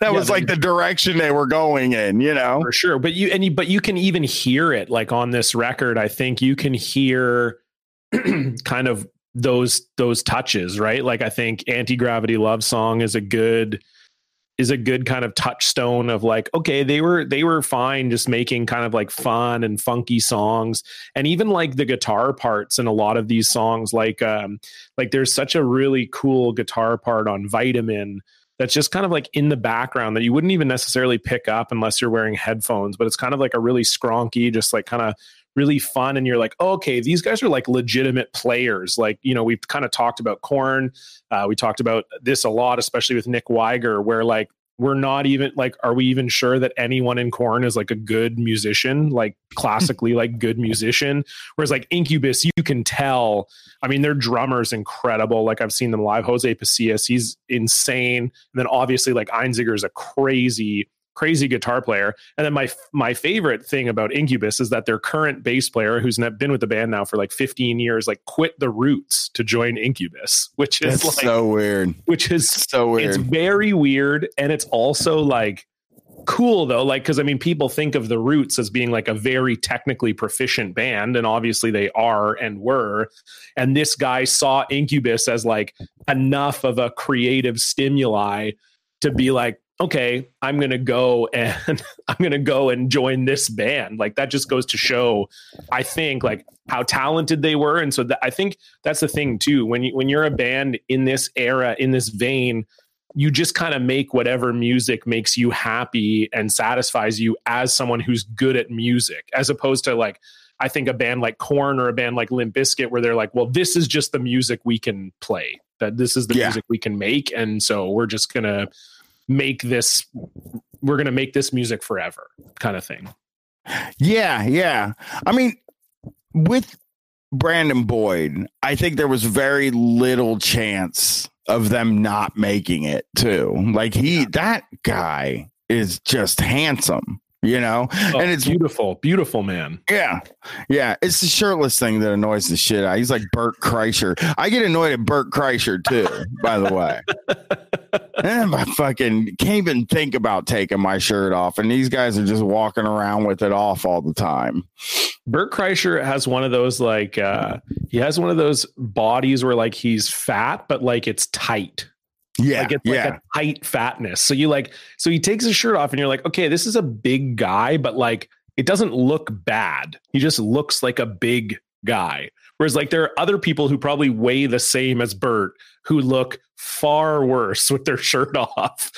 that Yeah, was like the direction they were going in, you know? for sure but you and you but you can even hear it like on this record i think you can hear kind of those those touches right? Like i think anti-gravity love song is a good is a good kind of touchstone of like okay they were they were fine just making kind of like fun and funky songs. And even like the guitar parts in a lot of these songs like um like there's such a really cool guitar part on vitamin that's just kind of like in the background that you wouldn't even necessarily pick up unless you're wearing headphones, but it's kind of like a really skronky, just like kind of really fun and you're like oh, okay these guys are like legitimate players. Like you know we've kind of talked about Korn uh, we talked about this a lot especially with nick Wiger where like we're not even like are we even sure that anyone in Korn is like a good musician? Like classically like good musician? Whereas like incubus you can tell i mean their drummer's incredible. Like i've seen them live. Jose pasillas he's insane. And then obviously like einziger is a crazy crazy guitar player. And then my my favorite thing about Incubus is that their current bass player, who's been with the band now for like 15 years, like quit the Roots to join Incubus, which is like, so weird. Which is so weird. It's very weird, and it's also like cool though like because i mean people think of the roots as being like a very technically proficient band and obviously they are and were and this guy saw incubus as like enough of a creative stimuli to be like okay, I'm going to go and I'm going to go and join this band. Like that just goes to show, I think, like how talented they were. And so I think that's the thing too. When you when you're a band in this era, in this vein, you just kind of make whatever music makes you happy and satisfies you as someone who's good at music, as opposed to like I think a band like Korn or a band like Limp Bizkit, where they're like, well, this is just the music we can play. That this is the yeah. music we can make, and so we're just gonna make this we're going to make this music forever kind of thing. Yeah, yeah. I mean, with Brandon Boyd, I think there was very little chance of them not making it too. Like he that guy is just handsome you know? Oh, and it's beautiful beautiful man. Yeah. Yeah. It's the shirtless thing that annoys the shit out. He's like bert kreischer. I get annoyed at bert kreischer too by the way. And i fucking can't even think about taking my shirt off and these guys are just walking around with it off all the time. Bert kreischer has one of those like uh he has one of those bodies where like he's fat but like it's tight yeah. Like it's yeah. like a tight fatness. So you like, so he takes his shirt off and you're like, okay, this is a big guy, but like it doesn't look bad. He just looks like a big guy. Whereas like there are other people who probably weigh the same as Bert who look far worse with their shirt off.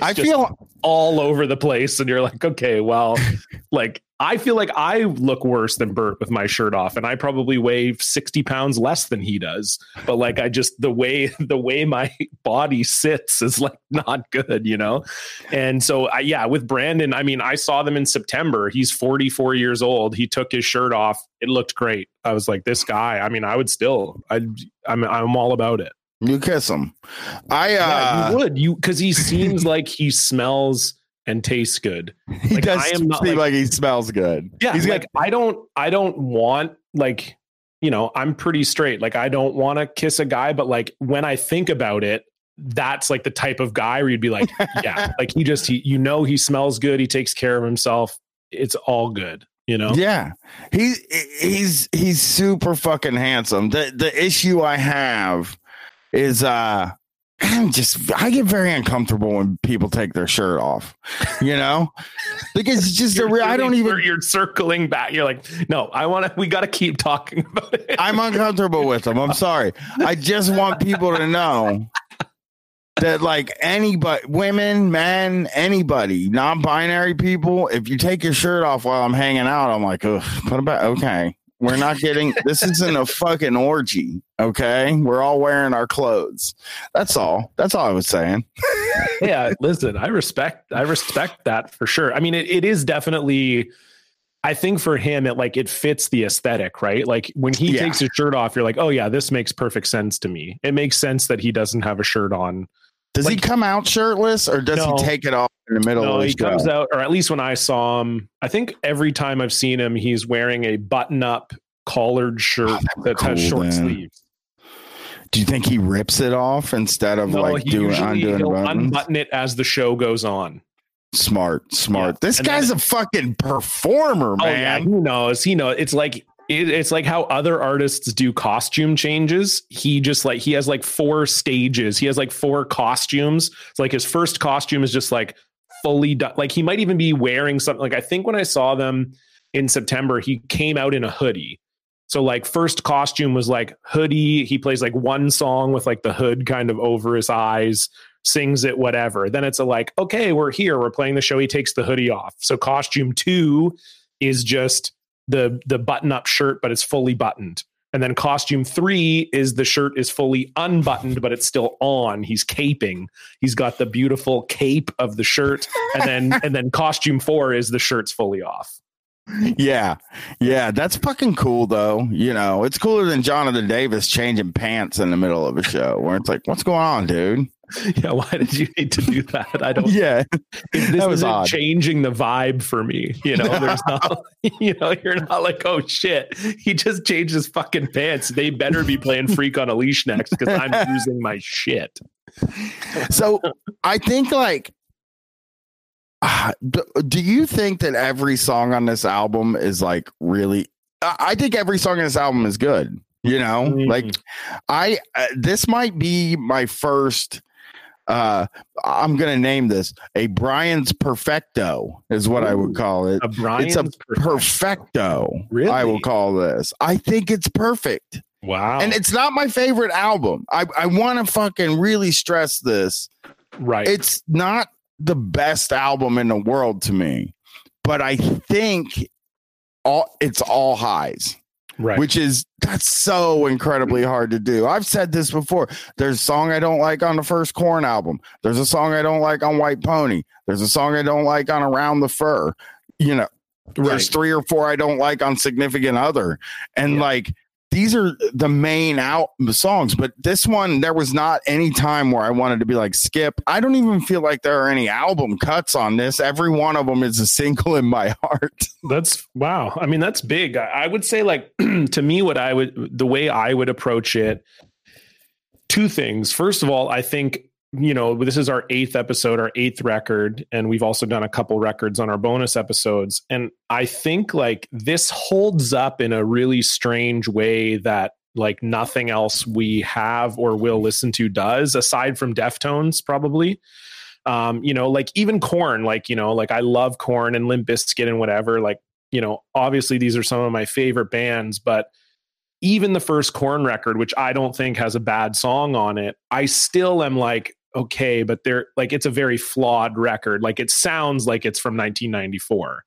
I feel all over the place, and you're like, okay, well, like I feel like I look worse than Bert with my shirt off, and I probably weigh sixty pounds less than he does. But like, I just the way the way my body sits is like not good, you know. And so, I, yeah, with Brandon, I mean, I saw them in September. He's forty four years old. He took his shirt off. It looked great. I was like, this guy. I mean, I would still. I I'm I'm all about it. You kiss him. I uh yeah, you would you because he seems like he smells and tastes good. He like, does I am not, seem like, like, he smells good. Yeah, he's like I don't I don't want like you know I'm pretty straight. Like I don't want to kiss a guy, but like when I think about it, that's like the type of guy where you'd be like, yeah, like he just he, you know he smells good, he takes care of himself. It's all good you know yeah he's he's he's super fucking handsome the the issue i have is uh I'm just I get very uncomfortable when people take their shirt off, you know, because it's just a real. I don't even. You're circling back. You're like, no, I want to. We got to keep talking about it. I'm uncomfortable with them. I'm sorry. I just want people to know that, like anybody, women, men, anybody, non-binary people, if you take your shirt off while I'm hanging out, I'm like, ugh, put it back. Okay, we're not getting this isn't a fucking orgy, okay? We're all wearing our clothes. That's all. That's all I was saying. yeah, listen, I respect I respect that for sure. I mean, it, it is definitely I think for him it like it fits the aesthetic, right? Like when he yeah. takes his shirt off, you're like, "Oh yeah, this makes perfect sense to me." It makes sense that he doesn't have a shirt on does like, he come out shirtless or does no, he take it off in the middle? Of the show? No, he comes out, or at least when I saw him, I think every time I've seen him, he's wearing a button-up collared shirt oh, that cool, has short man. sleeves. Do you think he rips it off instead of no, like doing undoing he'll unbutton it as the show goes on? Smart, smart. Yeah. This and guy's a fucking performer, man. Oh, yeah, he knows. He knows. It's like it, it's like how other artists do costume changes. He just like he has like four stages. He has like four costumes. It's like his first costume is just like fully done. Like he might even be wearing something. Like I think when I saw them in September, he came out in a hoodie. So like first costume was like hoodie. He plays like one song with like the hood kind of over his eyes. sings it whatever. Then it's a like, okay, we're here, we're playing the show. He takes the hoodie off. So costume two is just the the button up shirt, but it's fully buttoned. And then costume three is the shirt is fully unbuttoned, but it's still on. He's caping. He's got the beautiful cape of the shirt. And then and then costume four is the shirt's fully off. Yeah. Yeah. That's fucking cool though. You know, it's cooler than Jonathan Davis changing pants in the middle of a show where it's like, what's going on, dude? Yeah, why did you need to do that? I don't. Yeah, this that was odd. changing the vibe for me. You know, there's not. You know, you're not like, oh shit, he just changed his fucking pants. They better be playing Freak on a Leash next because I'm losing my shit. So I think like. Uh, do you think that every song on this album is like really? I think every song on this album is good. You know, like I uh, this might be my first uh, I'm going to name this a Bryan's Perfecto is what Ooh, I would call it. A Bryan's it's a perfecto. Really? I will call this. I think it's perfect. Wow. And it's not my favorite album. I, I want to fucking really stress this. Right. It's not the best album in the world to me, but I think all it's all highs right. which is that's so incredibly hard to do. I've said this before. There's a song I don't like on the first Korn album. There's a song I don't like on White Pony. There's a song I don't like on Around the Fur. You know, right. there's three or four I don't like on Significant Other, and yeah. like these are the main out songs but this one there was not any time where i wanted to be like skip. I don't even feel like there are any album cuts on this. Every one of them is a single in my heart. That's wow. I mean that's big. I would say like to me what i would the way i would approach it two things. First of all i think you know, this is our eighth episode, our eighth record, and we've also done a couple records on our bonus episodes. And I think like this holds up in a really strange way that like nothing else we have or will listen to does, aside from Deftones, probably. Um, you know, like even Korn, like, you know, like I love Korn and Limp Bizkit and whatever. Like, you know, obviously these are some of my favorite bands, but even the first Korn record, which I don't think has a bad song on it, I still am like, okay, but they're like it's a very flawed record. Like it sounds like it's from 1994.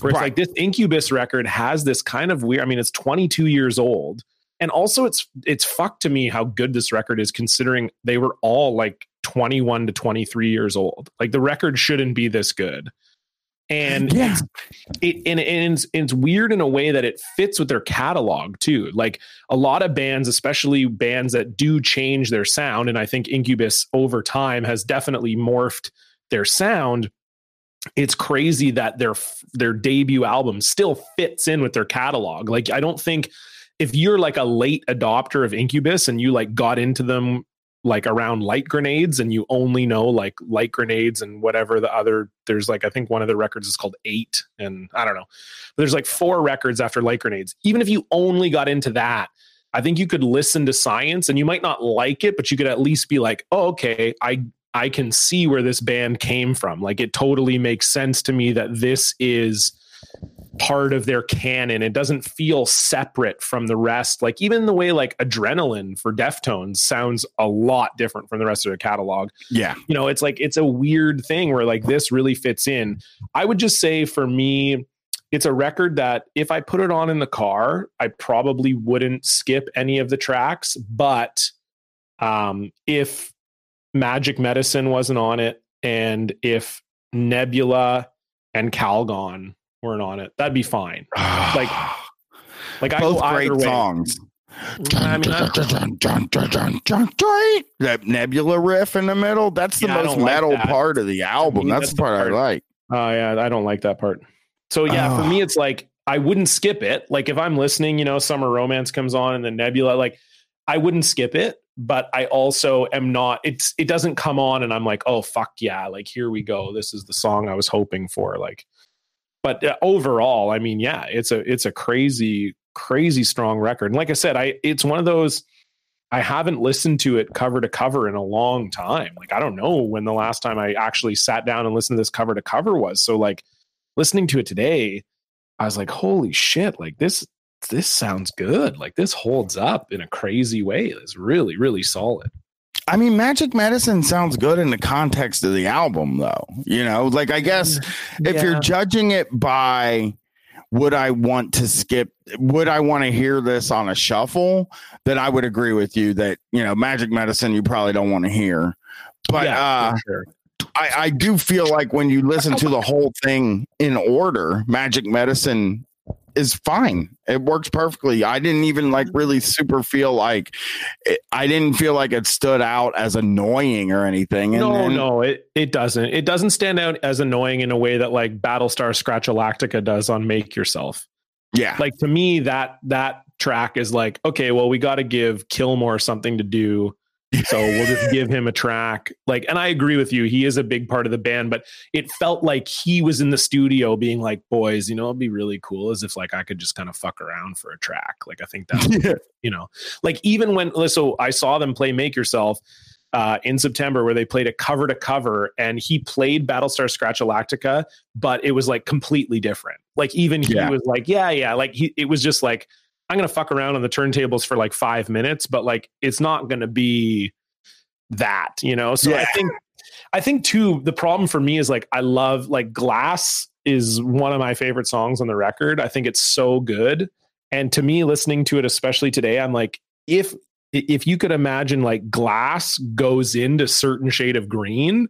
Where it's like this Incubus record has this kind of weird. I mean, it's 22 years old, and also it's it's fucked to me how good this record is considering they were all like 21 to 23 years old. Like the record shouldn't be this good and yeah. it's, it, and, and it's, it's weird in a way that it fits with their catalog too like a lot of bands especially bands that do change their sound and i think incubus over time has definitely morphed their sound it's crazy that their their debut album still fits in with their catalog like i don't think if you're like a late adopter of incubus and you like got into them like around light grenades and you only know like light grenades and whatever the other there's like i think one of the records is called eight and i don't know. But there's like four records after light grenades. Even if you only got into that i think you could listen to science and you might not like it but you could at least be like oh okay i i can see where this band came from. Like it totally makes sense to me that this is part of their canon. It doesn't feel separate from the rest. Like even the way like Adrenaline for Deftones sounds a lot different from the rest of their catalog. Yeah. You know, it's like it's a weird thing where like this really fits in. I would just say for me it's a record that if I put it on in the car, I probably wouldn't skip any of the tracks, but um if Magic Medicine wasn't on it and if Nebula and Calgone weren't on it, that'd be fine. like, like both I great songs. I mean, that Nebula riff in the middle, that's the yeah, most metal like part of the album. That's, that's, the part, part, I like. Oh, yeah, I don't like that part. So, yeah, oh. for me, ah. it's like I wouldn't skip it. Like, if I'm listening, you know, Summer Romance comes on and the Nebula, like, I wouldn't skip it, but I also am not, it's, it doesn't come on and I'm like, oh, fuck yeah, like, here we go. This is the song I was hoping for. Like, but uh, overall, I mean, yeah, it's a it's a crazy crazy strong record. And like I said, I it's one of those I haven't listened to it cover to cover in a long time. Like I don't know when the last time I actually sat down and listened to this cover to cover was. So like listening to it today, I was like, holy shit, like this this sounds good. Like this holds up in a crazy way. It's really, really solid. I mean, Magic Medicine sounds good in the context of the album, though. You know, like I guess if you're judging it by would I want to skip, would I want to hear this on a shuffle, then I would agree with you that, you know, Magic Medicine you probably don't want to hear. But yeah, uh, sure. I, I do feel like when you listen to the whole thing in order, Magic Medicine is fine. It works perfectly. I didn't even like mm-hmm. really super feel like it, I didn't feel like it stood out as annoying or anything. And no, then- no, it it doesn't. It doesn't stand out as annoying in a way that like Battlestar Scratch Scratchalactica does on Make Yourself. yeah, Like to me, that that track is like, okay, well, we got to give Kilmore something to do. So we'll just give him a track. Like, and I agree with you. He is a big part of the band, but it felt like he was in the studio being like, boys, you know, it'd be really cool as if like I could just kind of fuck around for a track. Like, I think that yeah, you know like even when so i saw them play make yourself uh, in september where they played a cover to cover and he played battlestar scratchalactica but it was like completely different like even he Yeah. was like yeah yeah like he it was just like i'm gonna fuck around on the turntables for like five minutes but like it's not gonna be that you know? So i think i think too the problem for me is like i love like glass is one of my favorite songs on the record. I think it's so good. And to me listening to it especially today i'm like if if you could imagine like glass goes into certain shade of green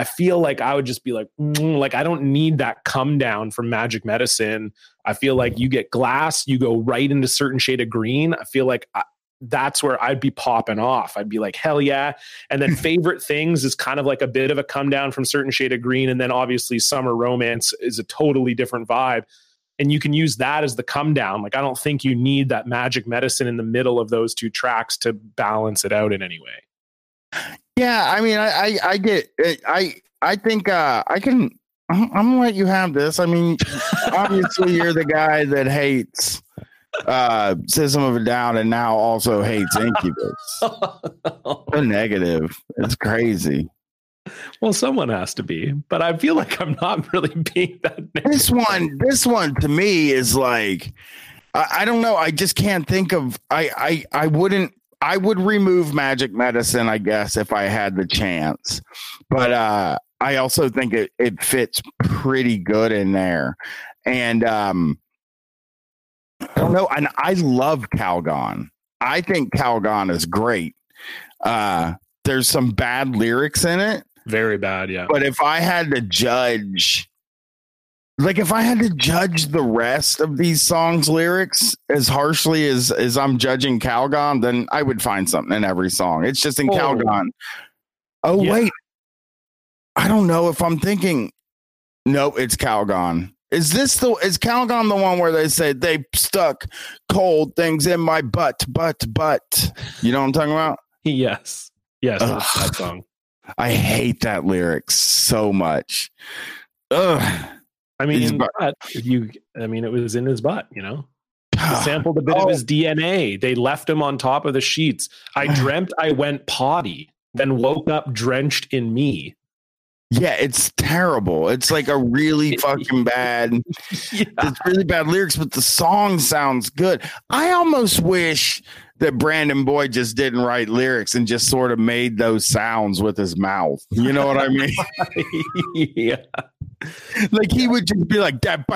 i feel like i would just be like mm, like i don't need that come down from magic medicine. I feel like you get glass you go right into certain shade of green. I feel like I, that's where i'd be popping off. I'd be like hell yeah. And then favorite things is kind of like a bit of a come down from certain shade of green and then obviously summer romance is a totally different vibe. And you can use that as the come down. Like I don't think you need that magic medicine in the middle of those two tracks to balance it out in any way. Yeah. I mean, I, I, I get, it. I, I think uh, I can. I'm, I'm gonna let you have this. I mean, obviously, you're the guy that hates uh System of a Down and now also hates Incubus. So negative. It's crazy. well, someone has to be, but I feel like I'm not really being that. this one this one to me is like I, I don't know i just can't think of I, I i wouldn't i would remove magic medicine i guess if i had the chance. But uh i also think it, it fits pretty good in there. And um i don't know and i love calgone. I think calgone is great. Uh there's some bad lyrics in it. Very bad, yeah. but if I had to judge, like if I had to judge the rest of these songs' lyrics as harshly as as I'm judging Calgone, then I would find something in every song. It's just in Oh. Calgone. Oh Yeah. wait, I don't know if I'm thinking. No, it's Calgone. Is this the is Calgone the one where they say they stuck cold things in my butt, butt, butt? You know what I'm talking about? Yes, yes, that song. I hate that lyric so much. Ugh. I mean, His butt. but you. I mean, it was in his butt. You know, He Ah. sampled a bit Oh. of his DNA. They left him on top of the sheets. I dreamt I went potty, then woke up drenched in me. Yeah, it's terrible. It's like a really fucking bad. Yeah. It's really bad lyrics, but the song sounds good. I almost wish that Brandon Boyd just didn't write lyrics and just sort of made those sounds with his mouth. You know what I mean? yeah. like he would just be like that,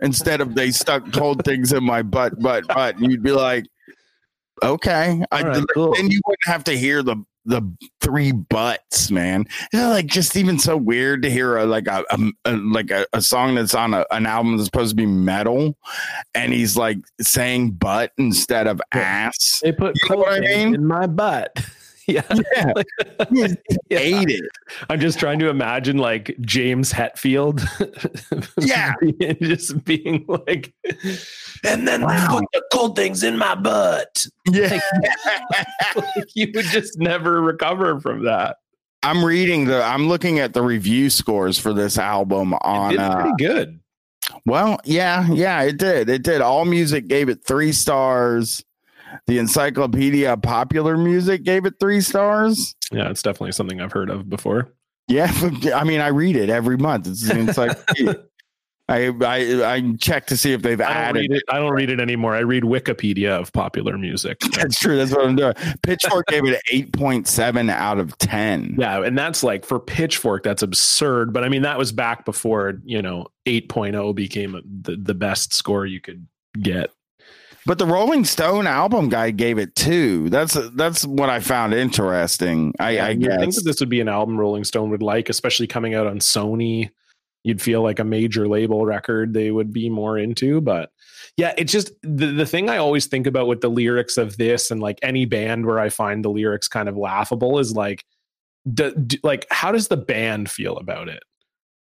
instead of they stuck cold things in my butt, butt, butt. And you'd be like, okay, I, right, cool. then you wouldn't have to hear the the three butts, man. It's like just even so weird to hear a like a, a, a like a, a song that's on a, an album that's supposed to be metal, and he's like saying butt instead of ass. They put You know what I mean? in my butt. yeah. Yeah, Yeah. ate it. I'm just trying to imagine like James Hetfield. Yeah. being- just being like, and then Wow. put the cold things in my butt. Yeah. Like, you would just never recover from that. I'm reading the. I'm looking at the review scores for this album It on. did Uh, good. well, yeah, yeah, it did. It did. All Music gave it three stars. The Encyclopedia of Popular Music gave it three stars. Yeah, it's definitely something I've heard of before. Yeah, I mean, I read it every month. It's the encyclopedia. I I, I check to see if they've I don't, added. read it, I don't read it anymore. I read Wikipedia of popular music. That's true. That's what I'm doing. Pitchfork gave it eight point seven out of ten. Yeah, and that's like for Pitchfork, that's absurd. But I mean, that was back before you know 8.0 became the the best score you could get. But the Rolling Stone album guy gave it two. That's that's what I found interesting. I, I you think guess. that this would be an album Rolling Stone would like, especially coming out on Sony. You'd feel like a major label record they would be more into, but yeah, it's just the the thing I always think about with the lyrics of this and like any band where I find the lyrics kind of laughable is like, do, do- like how does the band feel about it?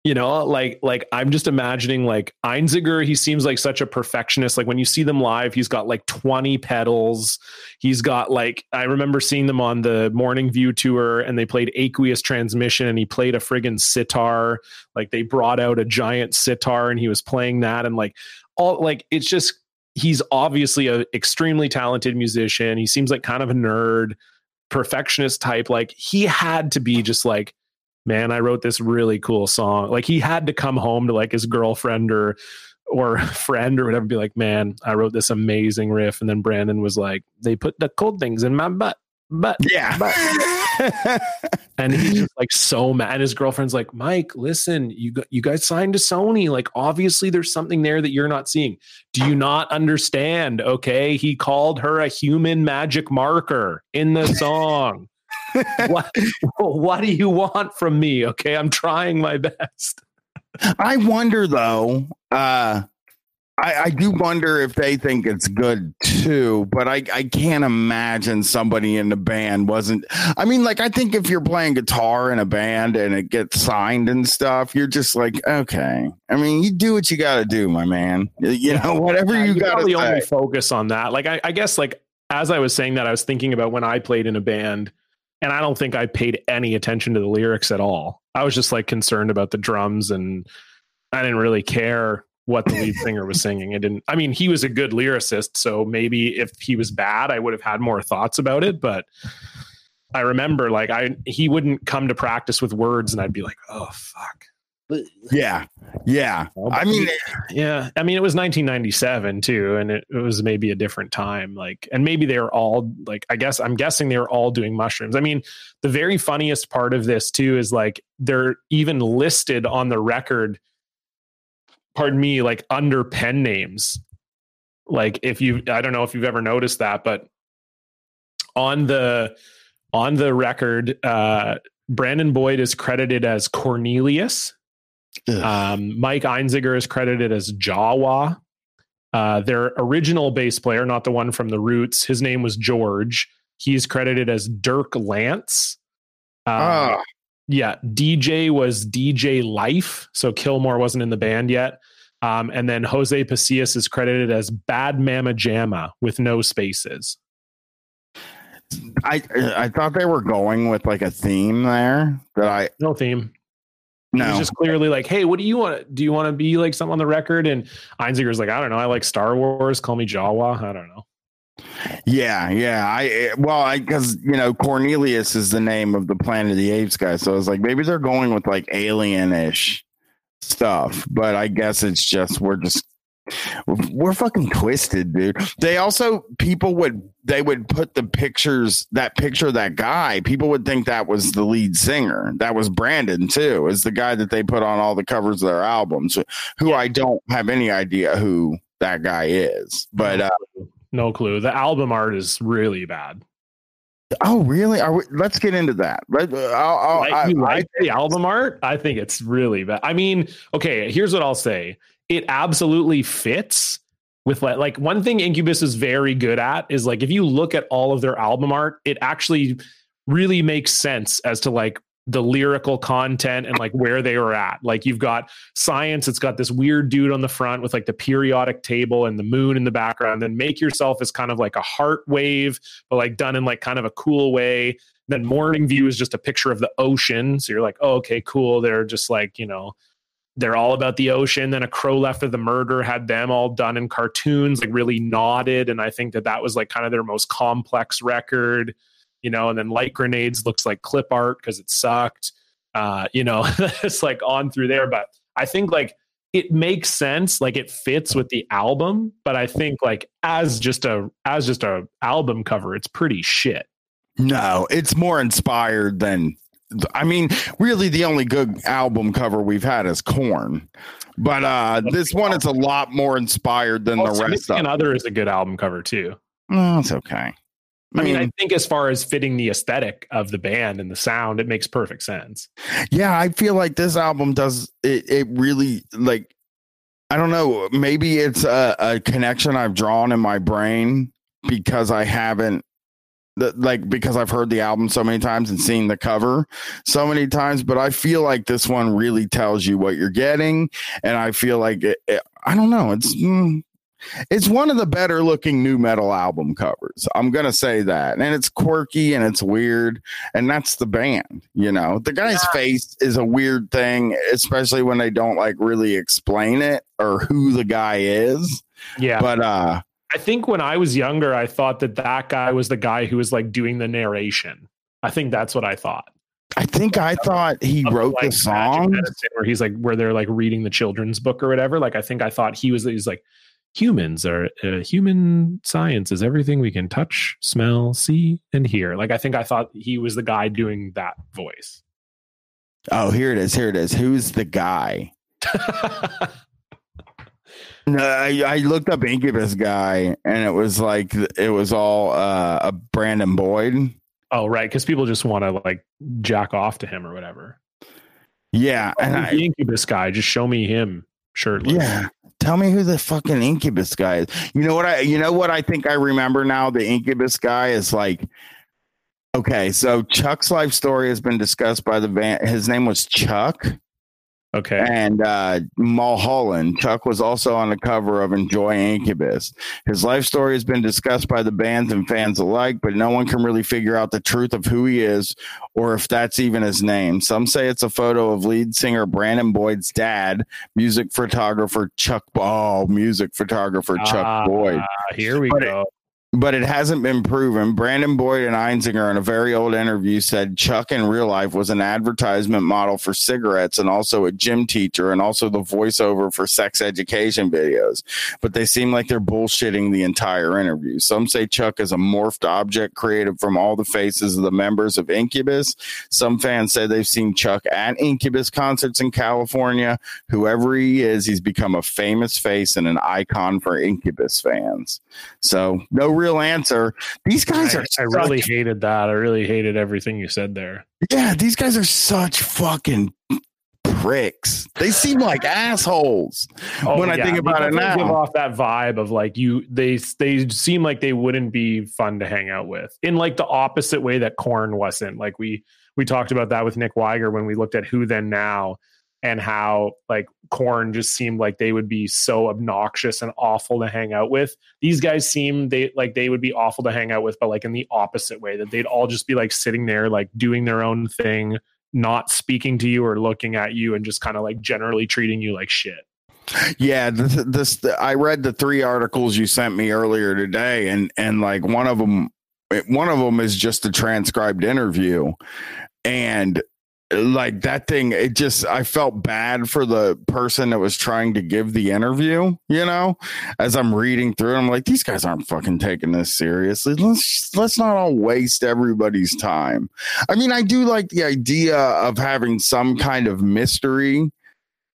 You know, like like I'm just imagining like Einziger. He seems like such a perfectionist. Like when you see them live, he's got like 20 pedals. He's got like I remember seeing them on the Morning View tour, and they played Aqueous Transmission, and he played a friggin' sitar. Like they brought out a giant sitar, and he was playing that, and like all like it's just he's obviously a extremely talented musician. He seems like kind of a nerd, perfectionist type. Like he had to be just like man, I wrote this really cool song. Like he had to come home to like his girlfriend or or friend or whatever, be like, man, I wrote this amazing riff. And then Brandon was like, they put the cold things in my butt. But Yeah. and he's just like so mad. And his girlfriend's like, Mike, listen, you you guys signed to Sony. Like, obviously, there's something there that you're not seeing. Do you not understand? Okay, he called her a human magic marker in the song. what what do you want from me? Okay, I'm trying my best. I wonder though. Uh, I, I do wonder if they think it's good too, but I, I can't imagine somebody in the band wasn't. I mean, like, I think if you're playing guitar in a band and it gets signed and stuff, you're just like, okay. I mean, you do what you got to do, my man. You know, whatever Yeah, you you got to only focus on that. Like I, I guess like as I was saying that, I was thinking about when I played in a band, and I don't think I paid any attention to the lyrics at all. I was just like concerned about the drums, and I didn't really care what the lead singer was singing. It didn't. I mean, he was a good lyricist, so maybe if he was bad, I would have had more thoughts about it. But I remember like I he wouldn't come to practice with words, and I'd be like, oh fuck. Yeah. Yeah. I mean, Yeah, I mean it was 1997 too, and it, it was maybe a different time. Like, and maybe they were all like, I guess I'm guessing they were all doing mushrooms. I mean, the very funniest part of this too is like they're even listed on the record. Pardon me, like under pen names. Like if you, I don't know if you've ever noticed that, but on the on the record, uh, Brandon Boyd is credited as Cornelius. Um, Mike Einziger is credited as Jawa. Uh, their original bass player, not the one from the Roots, his name was George. He's credited as Dirk Lance. Uh, ah, yeah, DJ was DJ Lyfe. So Kilmore wasn't in the band yet. Um, and then Jose Pasillas is credited as Bad Mama Jamma with no spaces. I I thought they were going with like a theme there that I No theme. No. He's just clearly like, hey, what do you want? Do you want to be like something on the record? And Einziger's like, I don't know. I like Star Wars. Call me Jawa. I don't know. Yeah, yeah. I eh, well, I because you know Cornelius is the name of the Planet of the Apes guy, so I was like, maybe they're going with like alien-ish stuff, but I guess it's just we're just we're fucking twisted, dude. They also people would they would put the pictures that picture of that guy. People would think that was the lead singer. That was Brandon too, is the guy that they put on all the covers of their albums. Who I don't have any idea who that guy is, but. uh No clue. The album art is really bad. Oh, really? Are we, let's get into that. Let, uh, I'll, I'll, Like, I- like the album art? I think it's really bad. I mean, okay, here's what I'll say. It absolutely fits with like, like one thing Incubus is very good at is like if you look at all of their album art, it actually really makes sense as to like the lyrical content and like where they were at. Like you've got science, it's got this weird dude on the front with like the periodic table and the moon in the background. Then make yourself is kind of like a heart wave, but like done in like kind of a cool way. Then morning view is just a picture of the ocean. So you're like, oh, okay, cool. They're just like, you know, they're all about the ocean. Then a crow left of the murder had them all done in cartoons, like really nodded. And I think that that was like kind of their most complex record, you know. And then light grenades looks like clip art because it sucked, uh, you know. it's like on through there. But I think like it makes sense like it fits with the album but i think like as just a as just a album cover it's pretty shit no it's more inspired than i mean really the only good album cover we've had is Korn, but uh this one is a lot more inspired than well, the rest and other is a good album cover too oh it's okay I mean, I think as far as fitting the aesthetic of the band and the sound, it makes perfect sense. Yeah, I feel like this album does it. It really like I don't know. Maybe it's a, a connection I've drawn in my brain because I haven't like because I've heard the album so many times and seen the cover so many times, but I feel like this one really tells you what you're getting, and I feel like it, it, I don't know. It's mm, it's one of the better looking nu metal album covers. I'm gonna say that, and it's quirky and it's weird, and that's the band. You know, the guy's yeah. face is a weird thing, especially when they don't like really explain it or who the guy is. Yeah, but uh, I think when I was younger, I thought that that guy was the guy who was like doing the narration. I think that's what I thought. I think I thought he wrote like the song where he's like where they're like reading the children's book or whatever. Like I think I thought he was he's like humans are uh, human science is everything we can touch, smell, see, and hear. Like I think I thought he was the guy doing that voice. Oh, here it is. Here it is. Who's the guy? no, I, I, looked up Incubus guy, and it was like it was all uh, a Brandon Boyd. Oh, right, because people just want to like jack off to him or whatever. Yeah, and I, the Incubus guy, just show me him shirtless. Yeah, Tell me who the fucking Incubus guy is. You know what I you know what I think I remember now? The Incubus guy is like okay, so Chuck's life story has been discussed by the band. His name was Chuck. Okay. And uh, Mulholland, Chuck was also on the cover of Enjoy Incubus. His life story has been discussed by the bands and fans alike, but no one can really figure out the truth of who he is or if that's even his name. Some say it's a photo of lead singer Brandon Boyd's dad, music photographer Chuck Ball, music photographer Chuck uh, Boyd. Here we but go. It, but it hasn't been proven. Brandon Boyd and Einziger, in a very old interview said Chuck in real life was an advertisement model for cigarettes and also a gym teacher and also the voiceover for sex education videos. But they seem like they're bullshitting the entire interview. Some say Chuck is a morphed object created from all the faces of the members of Incubus. Some fans say they've seen Chuck at Incubus concerts in California. Whoever he is, he's become a famous face and an icon for Incubus fans. So no real answer. These guys I, are. I really hated that. I really hated everything you said there. Yeah, these guys are such fucking pricks. They seem like assholes oh, when yeah. I think about it now. Give off that vibe of like you. They they seem like they wouldn't be fun to hang out with in like the opposite way that Korn wasn't. Like we we talked about that with Nick Wiger when we looked at Who Then Now and how like Korn just seemed like they would be so obnoxious and awful to hang out with. These guys seem they like they would be awful to hang out with, but like in the opposite way that they'd all just be like sitting there like doing their own thing, not speaking to you or looking at you, and just kind of like generally treating you like shit. Yeah, this, this I read the three articles you sent me earlier today, and and like one of them, one of them is just a transcribed interview, and like that thing it just i felt bad for the person that was trying to give the interview you know? As i'm reading through i'm like these guys aren't fucking taking this seriously. Let's let's not all waste everybody's time. I mean i do like the idea of having some kind of mystery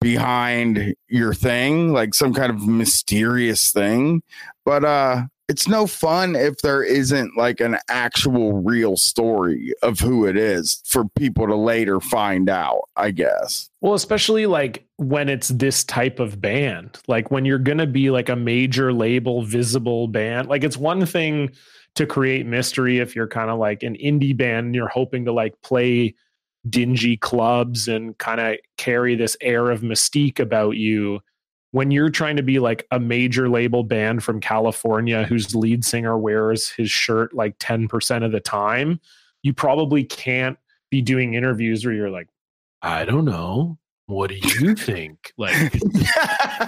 behind your thing like some kind of mysterious thing but uh it's no fun if there isn't like an actual real story of who it is for people to later find out, I guess. Well, especially like when it's this type of band, like when you're going to be like a major label visible band, like it's one thing to create mystery if you're kind of like an indie band and you're hoping to like play dingy clubs and kind of carry this air of mystique about you when you're trying to be like a major label band from California whose lead singer wears his shirt like 10% of the time, you probably can't be doing interviews where you're like, I don't know. what do you think? Like,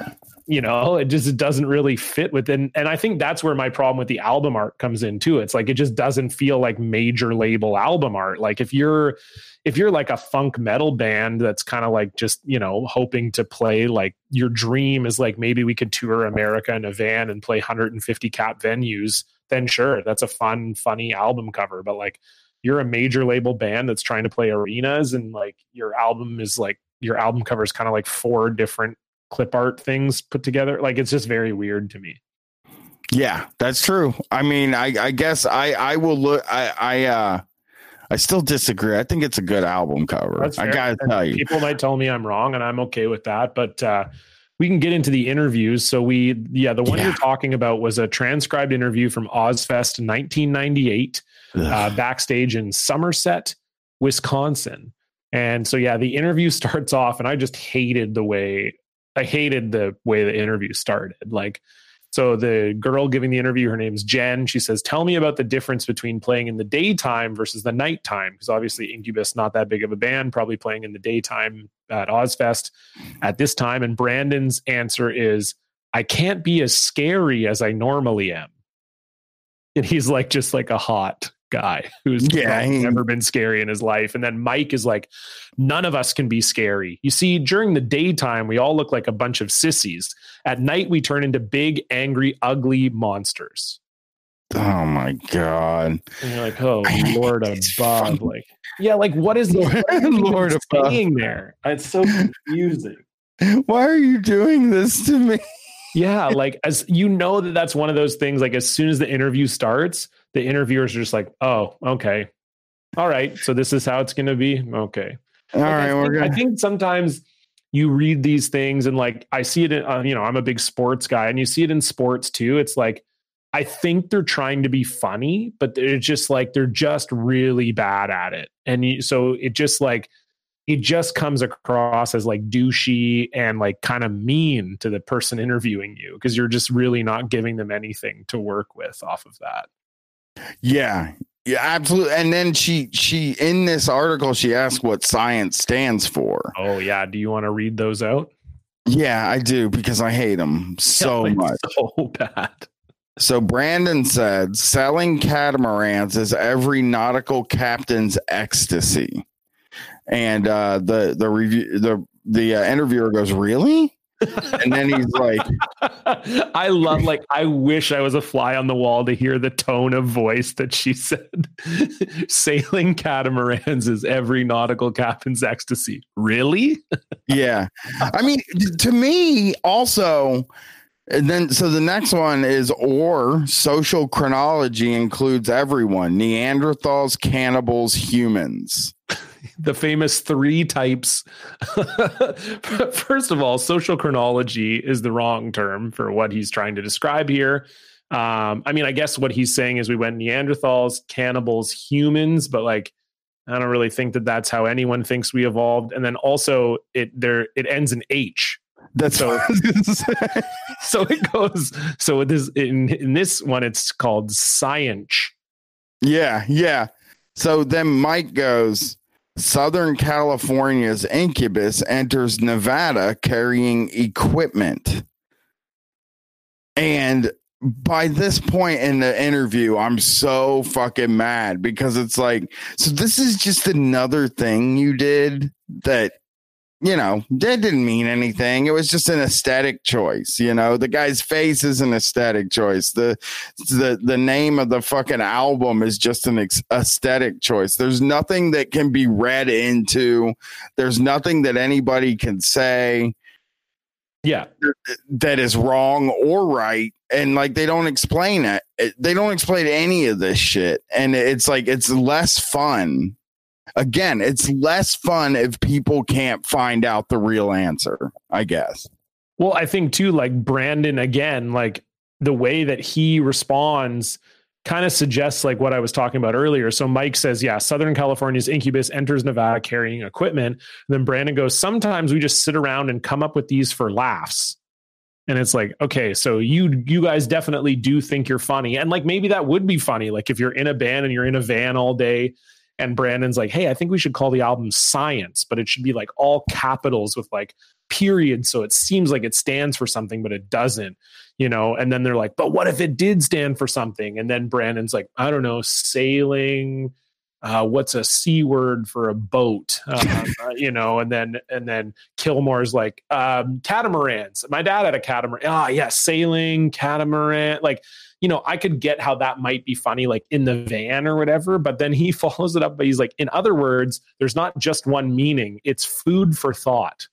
you know, it just doesn't really fit within. And I think that's where my problem with the album art comes in too. It's like it just doesn't feel like major label album art. Like if you're if you're like a funk metal band that's kind of like just you know hoping to play like your dream is like maybe we could tour America in a van and play 150 cap venues, then sure, that's a fun, funny album cover. But like you're a major label band that's trying to play arenas and like your album is like your album cover is kind of like four different clip art things put together. Like it's just very weird to me. Yeah, that's true. I mean, I, I guess I, I will look, I, I, uh, I still disagree. I think it's a good album cover. I gotta tell you, people might tell me I'm wrong, and I'm okay with that. But uh, we can get into the interviews. So we, yeah, the one yeah. you're talking about was a transcribed interview from Ozzfest 1998, uh, backstage in Somerset, Wisconsin. And so yeah, the interview starts off, and I just hated the way I hated the way the interview started. Like, so the girl giving the interview, her name's Jen. She says, "Tell me about the difference between playing in the daytime versus the nighttime." Because obviously, Incubus not that big of a band, probably playing in the daytime at Ozzfest at this time. And Brandon's answer is, "I can't be as scary as I normally am." And he's like, just like a hot guy who's yeah, never been scary in his life. And then Mike is like, none of us can be scary. You see, during the daytime, we all look like a bunch of sissies. At night, we turn into big, angry, ugly monsters. Oh my god! And you're like, oh Lord above, like, yeah, like what is Lord, Lord above saying there? It's so confusing. Why are you doing this to me? yeah, like as you know that that's one of those things. Like as soon as the interview starts, the interviewers are just like, "Oh, okay, all right, so this is how it's going to be." Okay, all like, right, I think, gonna... I think sometimes you read these things and like I see it in, uh, you know, I'm a big sports guy, and you see it in sports too. It's like I think they're trying to be funny, but they're just like they're just really bad at it, and you, so it just like it just comes across as like douchey and like kind of mean to the person interviewing you because you're just really not giving them anything to work with off of that. Yeah. Yeah, absolutely. And then she she in this article she asked what science stands for. Oh yeah, do you want to read those out? Yeah, I do because I hate them so yeah, much. So bad. So Brandon said selling catamarans is every nautical captain's ecstasy. And uh, the the review the the uh, interviewer goes, "Really?" And then he's like i love like i wish i was a fly on the wall to hear the tone of voice that she said. Sailing catamarans is every nautical captain's ecstasy. Really? Yeah. I mean to me also and then, so the next one is or social chronology includes everyone. Neanderthals, cannibals, humans. The famous three types. First of all, social chronology is the wrong term for what he's trying to describe here. Um, I mean, I guess what he's saying is we went Neanderthals, cannibals, humans, but like, I don't really think that that's how anyone thinks we evolved. And then also, it there it ends in H, that's so. so it goes. So it is in in this one. It's called science. Yeah, yeah. So then Mike goes. Southern California's incubus enters Nevada carrying equipment. And by this point in the interview, I'm so fucking mad because it's like, so this is just another thing you did that you know, that didn't mean anything. It was just an aesthetic choice. You know, the guy's face is an aesthetic choice. The the the name of the fucking album is just an ex- aesthetic choice. There's nothing that can be read into. There's nothing that anybody can say. Yeah, that is wrong or right, and like they don't explain it. They don't explain any of this shit, and it's like it's less fun again, it's less fun if people can't find out the real answer, I guess. Well, I think too, like Brandon, again, like the way that he responds kind of suggests like what I was talking about earlier. So Mike says, yeah, Southern California's incubus enters Nevada carrying equipment. And then Brandon goes, sometimes we just sit around and come up with these for laughs. And it's like, okay, so you you guys definitely do think you're funny. And like maybe that would be funny. Like if you're in a band and you're in a van all day and Brandon's like, "Hey, I think we should call the album Science, but it should be like all capitals with like period. So it seems like it stands for something but it doesn't." You know, and then they're like, "But what if it did stand for something?" And then Brandon's like, "I don't know, sailing uh, what's a c word for a boat? Uh, uh, you know? And then and then kilmore's like um, catamarans. My dad had a catamaran. Ah yeah sailing catamaran like you know i could get how that might be funny like in the van or whatever but then he follows it up but he's like in other words there's not just one meaning it's food for thought.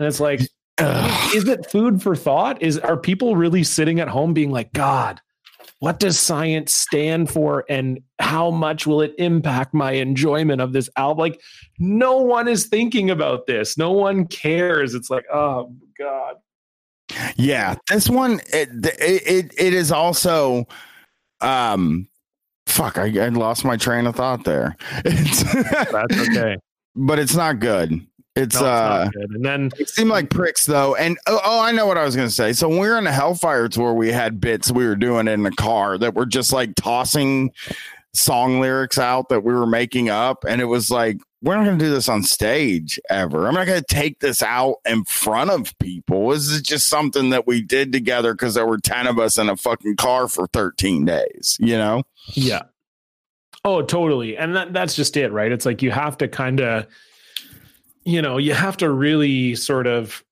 And it's like is it food for thought? Is are people really sitting at home being like god what does science stand for and how much will it impact my enjoyment of this album like no one is thinking about this. No one cares. It's like oh god yeah this one it it, it is also um fuck I, I lost my train of thought there. It's, that's okay. But it's not good. It's, no, uh, and then it seemed like pricks though. And oh, oh, I know what I was gonna say. So when we were in the Hellfire tour, we had bits we were doing in the car that were just like tossing song lyrics out that we were making up, and it was like we're not gonna do this on stage ever. I'm not gonna take this out in front of people. This is just something that we did together because there were ten of us in a fucking car for 13 days. You know? Yeah. Oh, totally. And that, that's just it, right? It's like you have to kind of you know, you have to really sort of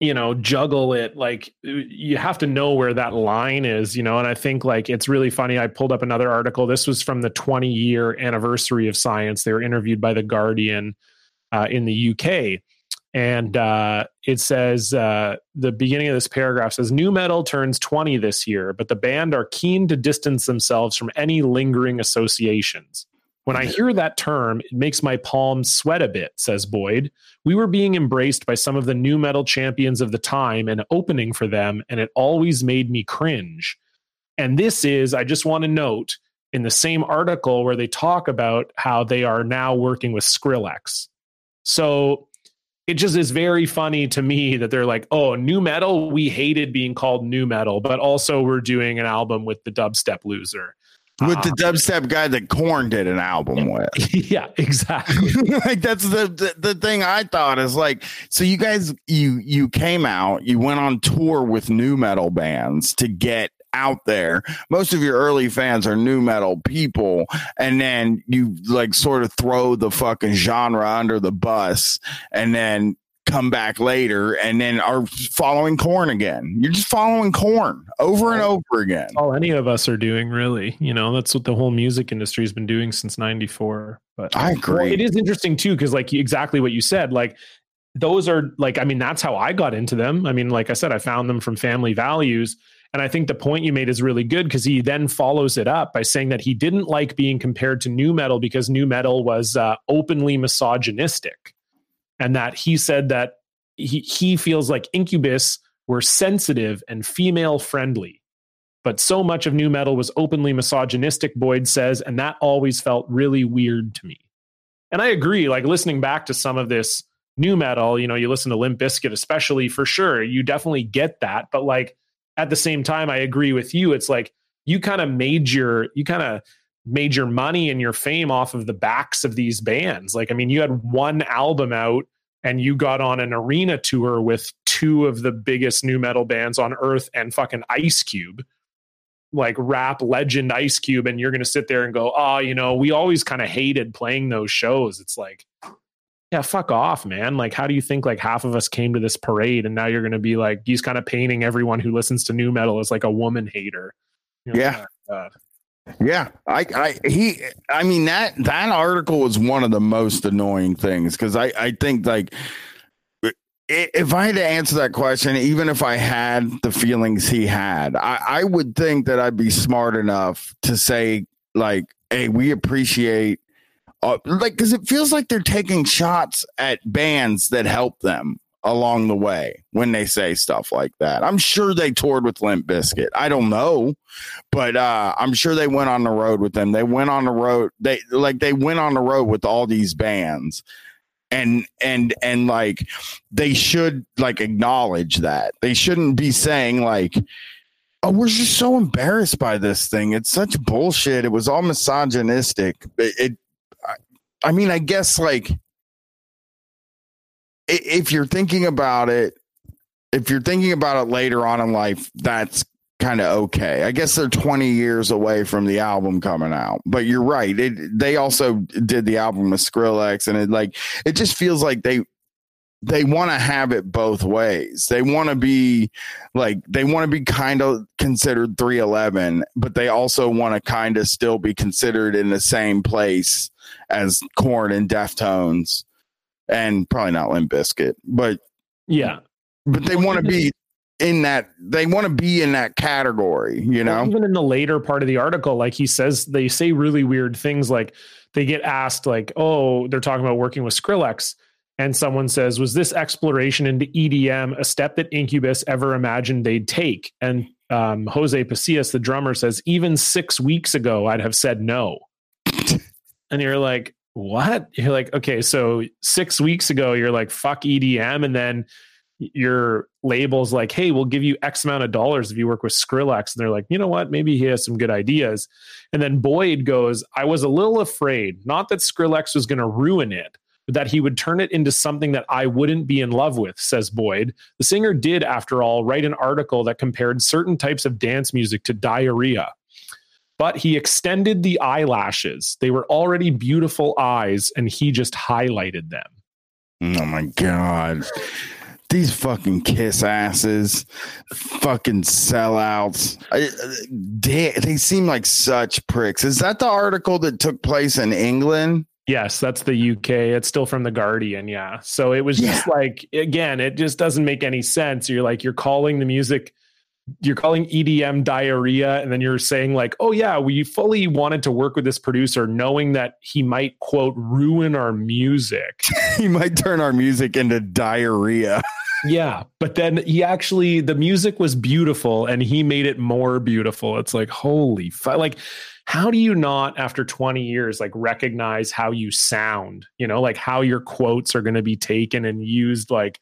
you know juggle it like you have to know where that line is you know and i think like it's really funny i pulled up another article this was from the 20 year anniversary of science they were interviewed by the guardian uh, in the uk and uh, it says uh, the beginning of this paragraph says nu metal turns 20 this year but the band are keen to distance themselves from any lingering associations when I hear that term, it makes my palms sweat a bit, says Boyd. We were being embraced by some of the nu metal champions of the time and opening for them, and it always made me cringe. And this is, I just want to note, in the same article where they talk about how they are now working with Skrillex. So it just is very funny to me that they're like, oh, nu metal, we hated being called nu metal, but also we're doing an album with the dubstep loser with the uh, dubstep guy that Korn did an album with. Yeah, exactly. like that's the, the, the thing I thought is like so you guys you you came out, you went on tour with nu metal bands to get out there. Most of your early fans are nu metal people and then you like sort of throw the fucking genre under the bus and then come back later and then are following Korn again. You're just following Korn over and over again. All any of us are doing, really. You know, that's what the whole music industry has been doing since '94. But I agree. Well, it is interesting too, because like exactly what you said, like those are like, I mean, that's how I got into them. I mean, like I said, I found them from family values. And I think the point you made is really good because he then follows it up by saying that he didn't like being compared to nu metal because nu metal was uh, openly misogynistic and that he said that he, he feels like Incubus were sensitive and female friendly. But so much of nu metal was openly misogynistic, Boyd says, and that always felt really weird to me. And I agree, like listening back to some of this nu metal, you know, you listen to Limp Bizkit, especially for sure, you definitely get that. But like at the same time, I agree with you. It's like you kind of made your, you kind of made your money and your fame off of the backs of these bands. Like, I mean, you had one album out and you got on an arena tour with two of the biggest nu metal bands on earth and fucking Ice Cube, like rap legend Ice Cube, and you're going to sit there and go, oh, you know, we always kind of hated playing those shows. It's like, yeah, fuck off, man. Like, how do you think like half of us came to this parade and now you're going to be like, he's kind of painting everyone who listens to nu metal as like a woman hater? You know, yeah. Oh yeah, I, I, he, I mean that that article was one of the most annoying things because I, I think like if I had to answer that question, even if I had the feelings he had, I, I would think that I'd be smart enough to say like, "Hey, we appreciate." Uh, like, because it feels like they're taking shots at bands that help them along the way when they say stuff like that. I'm sure they toured with Limp Bizkit. I don't know, but uh, I'm sure they went on the road with them. They went on the road. They like they went on the road with all these bands. And and and like they should like acknowledge that. They shouldn't be saying like Oh, we're just so embarrassed by this thing. It's such bullshit. It was all misogynistic. It, it I mean, I guess like if you're thinking about it, if you're thinking about it later on in life, that's kind of okay. I guess they're 20 years away from the album coming out. But you're right. It, they also did the album with Skrillex and it like it just feels like they they want to have it both ways. They want to be like they want to be kind of considered 311, but they also want to kind of still be considered in the same place as Korn and Deftones and probably not Limp Bizkit, but yeah. But they want to be in that they want to be in that category, you know. Well, even in the later part of the article, like he says, they say really weird things. Like they get asked, like, "Oh, they're talking about working with Skrillex," and someone says, "Was this exploration into EDM a step that Incubus ever imagined they'd take?" And um, Jose Pasillas, the drummer, says, "Even six weeks ago, I'd have said no." and you're like, "What?" You're like, "Okay, so six weeks ago, you're like, fuck EDM," and then your labels like, hey, we'll give you X amount of dollars if you work with Skrillex. And they're like, you know what? Maybe he has some good ideas. And then Boyd goes, I was a little afraid, not that Skrillex was going to ruin it, but that he would turn it into something that I wouldn't be in love with, says Boyd. The singer did, after all, write an article that compared certain types of dance music to diarrhea. But he extended the eyelashes. They were already beautiful eyes, and he just highlighted them. Oh my God these fucking kiss asses, fucking sellouts. I, they, they seem like such pricks. Is that the article that took place in England? Yes, that's the UK. It's still from the Guardian. Yeah. So it was just like, again, it just doesn't make any sense. You're like, you're calling the music you're calling EDM diarrhea, and then you're saying like, oh yeah, we fully wanted to work with this producer, knowing that he might quote ruin our music. he might turn our music into diarrhea. yeah, but then he actually the music was beautiful, and he made it more beautiful. It's like holy, fu- like how do you not after 20 years like recognize how you sound you know like how your quotes are going to be taken and used like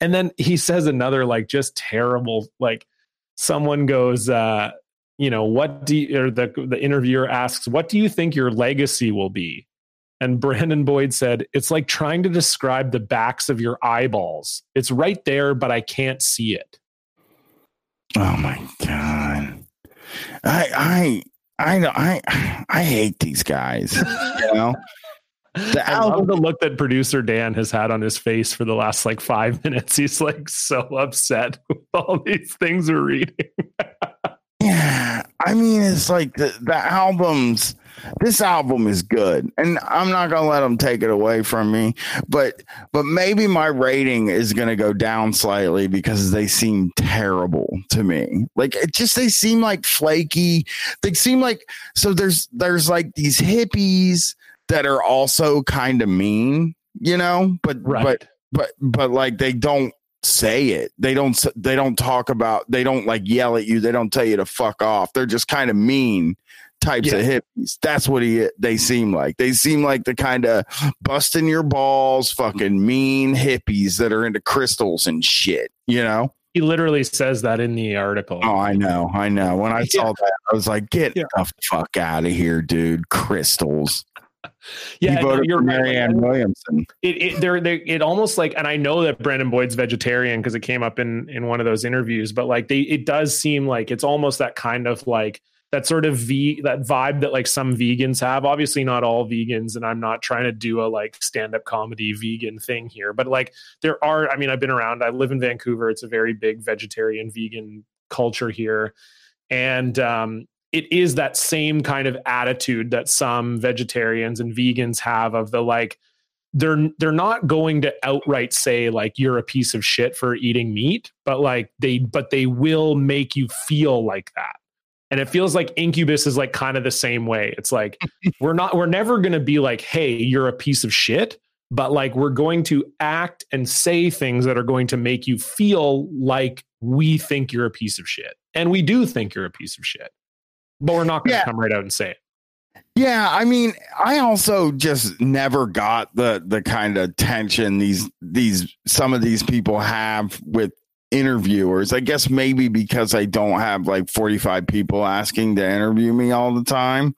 and then he says another like just terrible like someone goes, uh, you know, what do you, or the the interviewer asks, what do you think your legacy will be? And Brandon Boyd said, it's like trying to describe the backs of your eyeballs. It's right there, but I can't see it. Oh my god. I I I know I I hate these guys. You know? The I album, love the look that producer Dan has had on his face for the last like five minutes. He's like so upset with all these things we're reading. yeah, I mean, it's like the the albums. This album is good, and I'm not gonna let them take it away from me. But but maybe my rating is gonna go down slightly because they seem terrible to me. Like it just they seem like flaky. They seem like so. There's there's like these hippies that are also kind of mean, you know, but right. but but but like they don't say it. They don't they don't talk about they don't like yell at you. They don't tell you to fuck off. They're just kind of mean types yeah. of hippies. That's what he they seem like. They seem like the kind of busting your balls, fucking mean hippies that are into crystals and shit, you know? He literally says that in the article. Oh, I know. I know. When I saw yeah. that, I was like, get yeah. the fuck out of here, dude. Crystals yeah, he voted you're for Marianne right. Williamson. It, it they're, they it almost like, and I know that Brandon Boyd's vegetarian because it came up in in one of those interviews, but like they, it does seem like it's almost that kind of like that sort of v that vibe that like some vegans have. Obviously, not all vegans, and I'm not trying to do a like stand up comedy vegan thing here, but like there are. I mean, I've been around. I live in Vancouver. It's a very big vegetarian vegan culture here, and um, it is that same kind of attitude that some vegetarians and vegans have of the like they're they're not going to outright say like you're a piece of shit for eating meat but like they but they will make you feel like that. And it feels like incubus is like kind of the same way. It's like we're not we're never going to be like hey you're a piece of shit but like we're going to act and say things that are going to make you feel like we think you're a piece of shit. And we do think you're a piece of shit but we're not going to yeah. come right out and say it. Yeah, I mean, I also just never got the the kind of tension these these some of these people have with interviewers. I guess maybe because I don't have like 45 people asking to interview me all the time.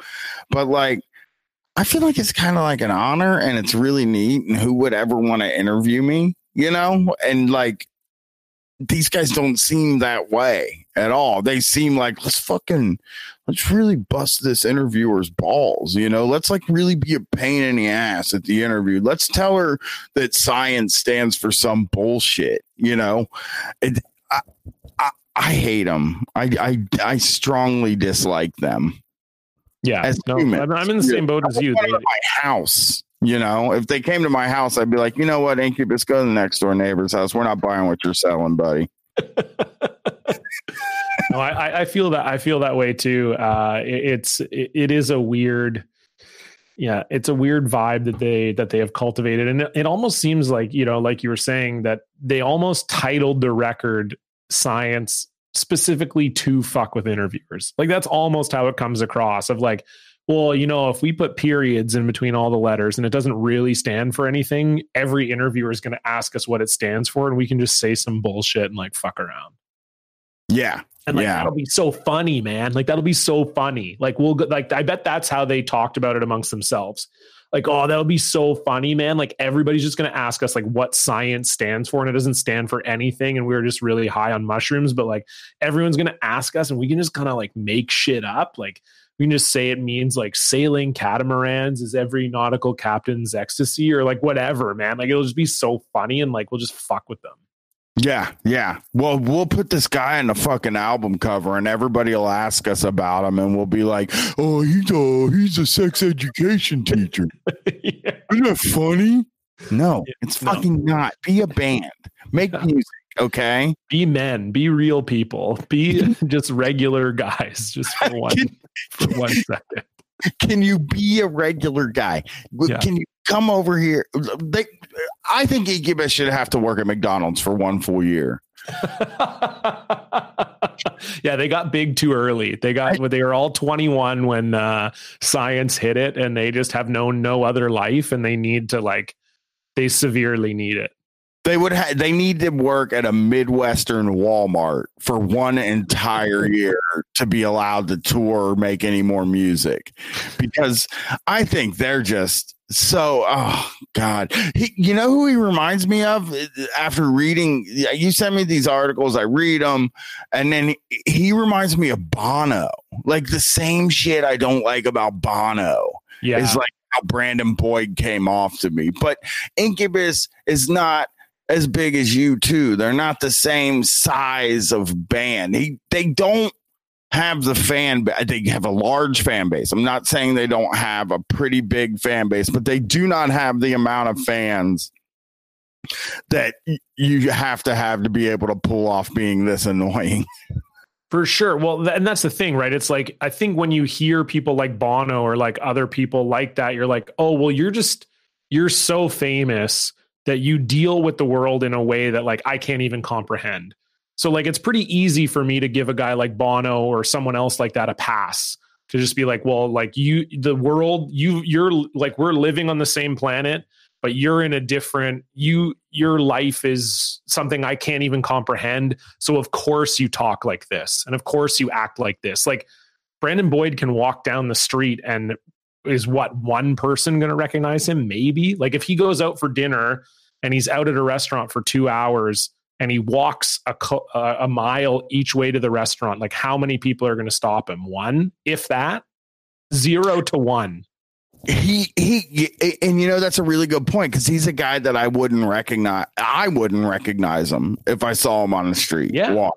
But like I feel like it's kind of like an honor and it's really neat. And who would ever want to interview me, you know? And like, these guys don't seem that way at all. They seem like, let's fucking, let's really bust this interviewer's balls, you know? Let's like really be a pain in the ass at the interview. Let's tell her that science stands for some bullshit, you know? It, I, I, I hate them. I, I, I strongly dislike them. Yeah, As no, humans. I'm, I'm in the same boat as you. Come to my house. You know, if they came to my house, I'd be like, you know what, Incubus, go to the next door neighbor's house. We're not buying what you're selling, buddy. no, I, I feel that I feel that way too. Uh, it, it's it, it is a weird, yeah, it's a weird vibe that they that they have cultivated, and it, it almost seems like you know, like you were saying, that they almost titled the record "Science" specifically to fuck with interviewers. Like that's almost how it comes across. Of like, well, you know, if we put periods in between all the letters and it doesn't really stand for anything, every interviewer is going to ask us what it stands for, and we can just say some bullshit and like fuck around. Yeah. And like Yeah. that'll be so funny, man. Like that'll be so funny. Like we'll go, like I bet that's how they talked about it amongst themselves. Like, oh, that'll be so funny, man. Like everybody's just gonna ask us like what science stands for, and it doesn't stand for anything. And we are just really high on mushrooms, but like everyone's gonna ask us, and we can just kind of like make shit up. Like we can just say it means like sailing catamarans is every nautical captain's ecstasy, or like whatever, man. Like it'll just be so funny, and like we'll just fuck with them. Yeah, yeah. Well, we'll put this guy in the fucking album cover, and everybody will ask us about him, and we'll be like, "Oh, he's a oh, he's a sex education teacher. yeah. Isn't that funny?" No, it's no. fucking not. Be a band. Make music, okay? be men, be real people, be just regular guys, just for one for one second. Can you be a regular guy? Yeah. Can you come over here? They, I think Incubus should have to work at McDonald's for one full year. yeah, they got big too early. They got they were all 21 when uh science hit it and they just have known no other life and they need to like they severely need it. They would ha- they need to work at a Midwestern Walmart for one entire year to be allowed to tour or make any more music. Because I think they're just so oh god. He, you know who he reminds me of after reading you sent me these articles I read them and then he, he reminds me of Bono. Like the same shit I don't like about Bono Yeah. is like how Brandon Boyd came off to me. But Incubus is not as big as U2. They're not the same size of band. He they don't have the fan they have a large fan base. I'm not saying they don't have a pretty big fan base, but they do not have the amount of fans that you have to have to be able to pull off being this annoying. For sure. Well, th- and that's the thing, right? It's like I think when you hear people like Bono or like other people like that, you're like, oh, well, you're just you're so famous that you deal with the world in a way that like I can't even comprehend. So like it's pretty easy for me to give a guy like Bono or someone else like that a pass to just be like, well, like you the world, you you're like we're living on the same planet, but you're in a different you your life is something I can't even comprehend. So of course you talk like this, and of course you act like this. Like Brandon Boyd can walk down the street and is what one person going to recognize him? Maybe. Like if he goes out for dinner and he's out at a restaurant for two hours and he walks a uh, a mile each way to the restaurant, like how many people are going to stop him? One, if that. Zero to one. he he and you know that's a really good point because he's a guy that I wouldn't recognize. I wouldn't recognize him if I saw him on the street. Yeah. walk.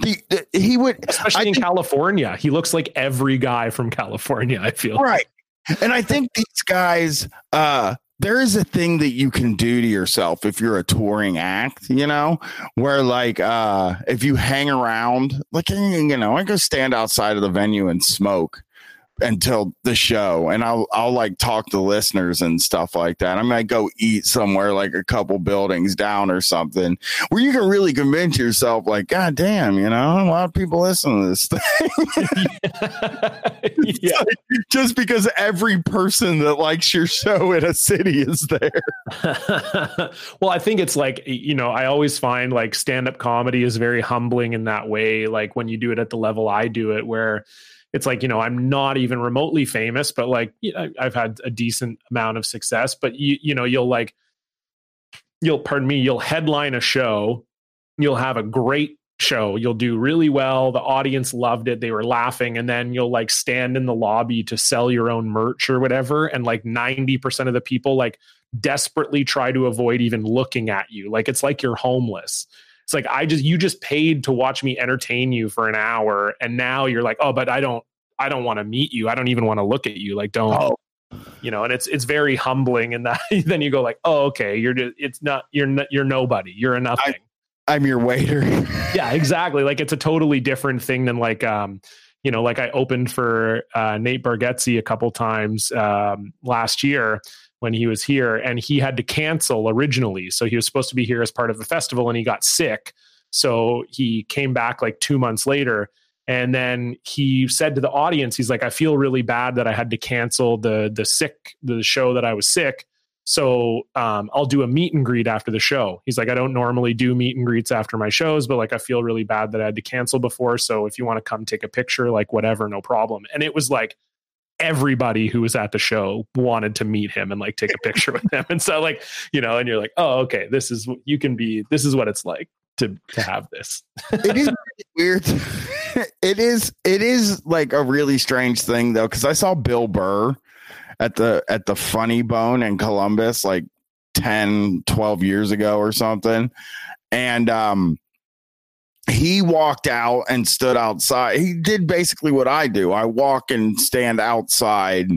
The, the- he would Especially I in think- California, he looks like every guy from California. I feel right, and I think these guys. uh there is a thing that you can do to yourself if you're a touring act, you know, where like uh if you hang around, like you know, I go stand outside of the venue and smoke until the show and I'll I'll like talk to listeners and stuff like that. I might go eat somewhere like a couple buildings down or something where you can really convince yourself like god damn, you know, a lot of people listen to this thing yeah. just because every person that likes your show in a city is there. well, I think it's like, you know, I always find like stand up comedy is very humbling in that way. Like when you do it at the level I do it, where it's like you know i'm not even remotely famous but like you know, i've had a decent amount of success but you you know you'll like you'll pardon me you'll headline a show you'll have a great show you'll do really well the audience loved it they were laughing and then you'll like stand in the lobby to sell your own merch or whatever and like 90% of the people like desperately try to avoid even looking at you. Like it's like you're homeless it's like I just you just paid to watch me entertain you for an hour, and now you're like, oh, but I don't I don't want to meet you. I don't even want to look at you. Like, don't. Oh. You know, and it's it's very humbling, and that then you go like, oh, okay, you're just, it's not you're not, you're nobody, you're a nothing. I, I'm your waiter. yeah, exactly. Like it's a totally different thing than like um, you know, like I opened for uh, Nate Bargatze a couple times um, last year, when he was here and he had to cancel originally. So he was supposed to be here as part of the festival and he got sick. So he came back like two months later. And then he said to the audience, he's like, I feel really bad that I had to cancel the the sick the show that I was sick. So um, I'll do a meet and greet after the show. He's like, I don't normally do meet and greets after my shows, but like I feel really bad that I had to cancel before. So if you want to come take a picture, like whatever, no problem. And it was like everybody who was at the show wanted to meet him and like take a picture with him. And so like, you know, and you're like, oh, okay, this is what you can be this is what it's like to to have this. it is weird. it is it is like a really strange thing though, because I saw Bill Burr at the at the funny bone in Columbus like 10, 12 years ago or something. And um he walked out and stood outside. He did basically what I do. I walk and stand outside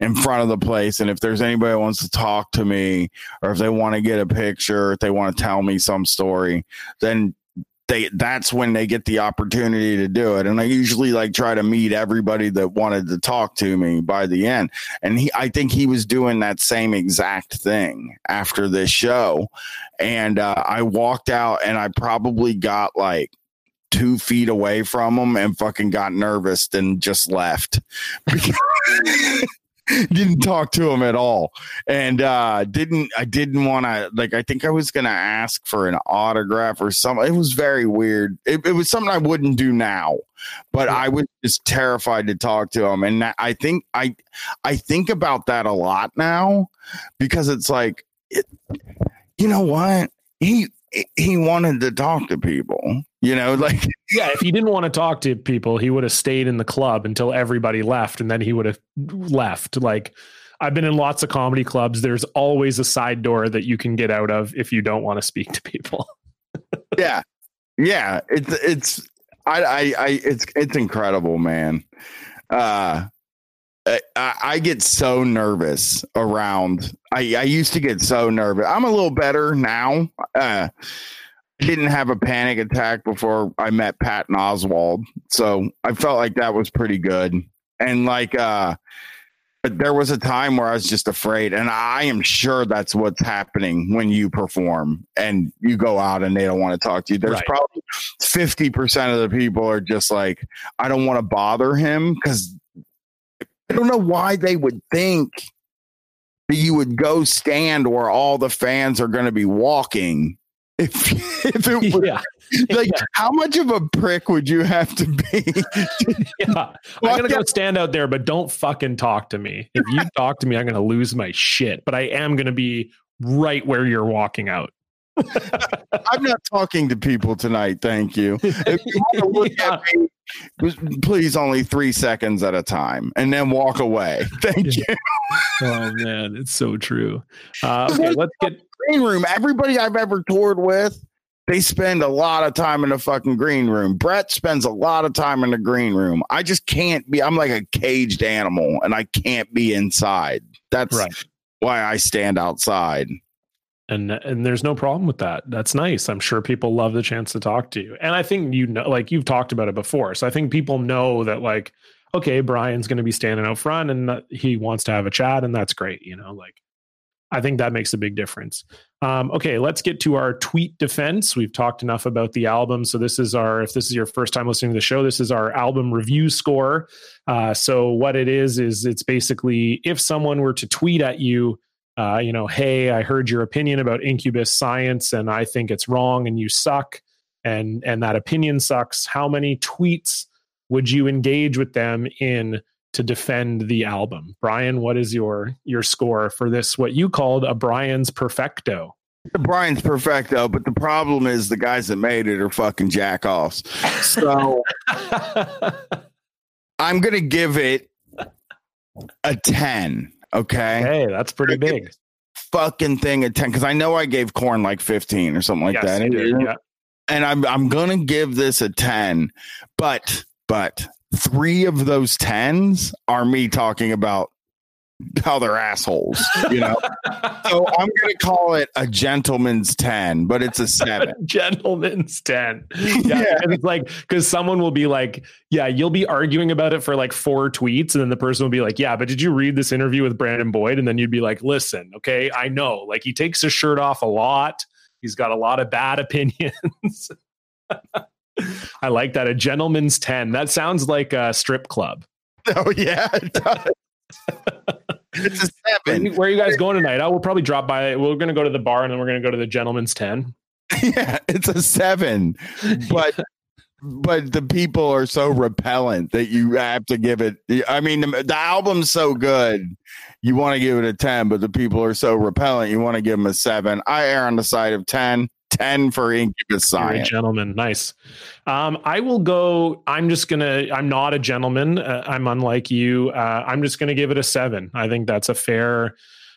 in front of the place. And if there's anybody who wants to talk to me or if they want to get a picture, if they want to tell me some story, then they that's when they get the opportunity to do it. And I usually like try to meet everybody that wanted to talk to me by the end. And he I think he was doing that same exact thing after this show. And uh, I walked out and I probably got like two feet away from him and fucking got nervous and just left. didn't talk to him at all. And uh didn't i didn't want to like i think i was gonna ask for an autograph or something it was very weird. It, it was something i wouldn't do now but i was just terrified to talk to him. And i think i i think about that a lot now because it's like it, you know what? He he wanted to talk to people you know like yeah if he didn't want to talk to people he would have stayed in the club until everybody left and then he would have left. Like i've been in lots of comedy clubs. There's always a side door that you can get out of if you don't want to speak to people. Yeah. Yeah it's it's I, I i it's it's incredible man. Uh I, I get so nervous around. I, I used to get so nervous. I'm a little better now. Uh, didn't have a panic attack before I met Patton Oswalt, so I felt like that was pretty good. And like, uh, but there was a time where I was just afraid, and I am sure that's what's happening when you perform and you go out and they don't want to talk to you. There's right. probably fifty percent of the people are just like, I don't want to bother him because I don't know why they would think that you would go stand where all the fans are going to be walking. If, if it was yeah. like, yeah. how much of a prick would you have to be? yeah. I'm going to go stand out there, but don't fucking talk to me. If you talk to me, I'm going to lose my shit, but I am going to be right where you're walking out. I'm not talking to people tonight. Thank you. If you want to look yeah. at me, please only three seconds at a time and then walk away. Thank you. oh man, it's so true. Uh, okay, let's get green room. Everybody I've ever toured with, they spend a lot of time in the fucking green room. Brett spends a lot of time in the green room. I just can't be. I'm like a caged animal, and I can't be inside. That's right. why I stand outside and and there's no problem with that. That's nice. I'm sure people love the chance to talk to you. And i think you know like you've talked about it before. So i think people know that like okay bryan's going to be standing out front and he wants to have a chat and that's great you know like i think that makes a big difference. Um, okay let's get to our tweet defense. We've talked enough about the album. So this is our if this is your first time listening to the show this is our album review score. Uh, so what it is is it's basically if someone were to tweet at you uh, you know, hey, I heard your opinion about incubus science and I think it's wrong and you suck and and that opinion sucks. How many tweets would you engage with them in to defend the album? Bryan, what is your your score for this? What you called a Bryan's perfecto? The Bryan's perfecto, but the problem is the guys that made it are fucking jack offs. So I'm gonna give it a 10. Okay. Hey, that's pretty big. Fucking thing a 10 because I know I gave Korn like 15 or something like yes, that. Did, yeah. And I'm I'm gonna give this a 10, but but three of those tens are me talking about how they're assholes, you know. so I'm going to call it a gentleman's 10, but it's a 7. gentleman's 10. Yeah, yeah. it's like cuz someone will be like, "Yeah, you'll be arguing about it for like four tweets and then the person will be like, "Yeah, but did you read this interview with Brandon Boyd?" and then you'd be like, "Listen, okay, I know. Like he takes his shirt off a lot. He's got a lot of bad opinions." I like that. A gentleman's 10. That sounds like a strip club. Oh, yeah, it does. It's a seven. Where, are you guys going tonight? Oh, we'll probably drop by. We're going to go to the bar and then we're going to go to the gentleman's 10. Yeah, it's a seven. But. but the people are so repellent that you have to give it. I mean, the, the album's so good, you want to give it a 10, but the people are so repellent, you want to give them a seven. I err on the side of 10. 10 for Incubus Science. Gentlemen, nice. Um, I will go. I'm just gonna. I'm not a gentleman. Uh, I'm unlike you. Uh, I'm just gonna give it a seven. I think that's a fair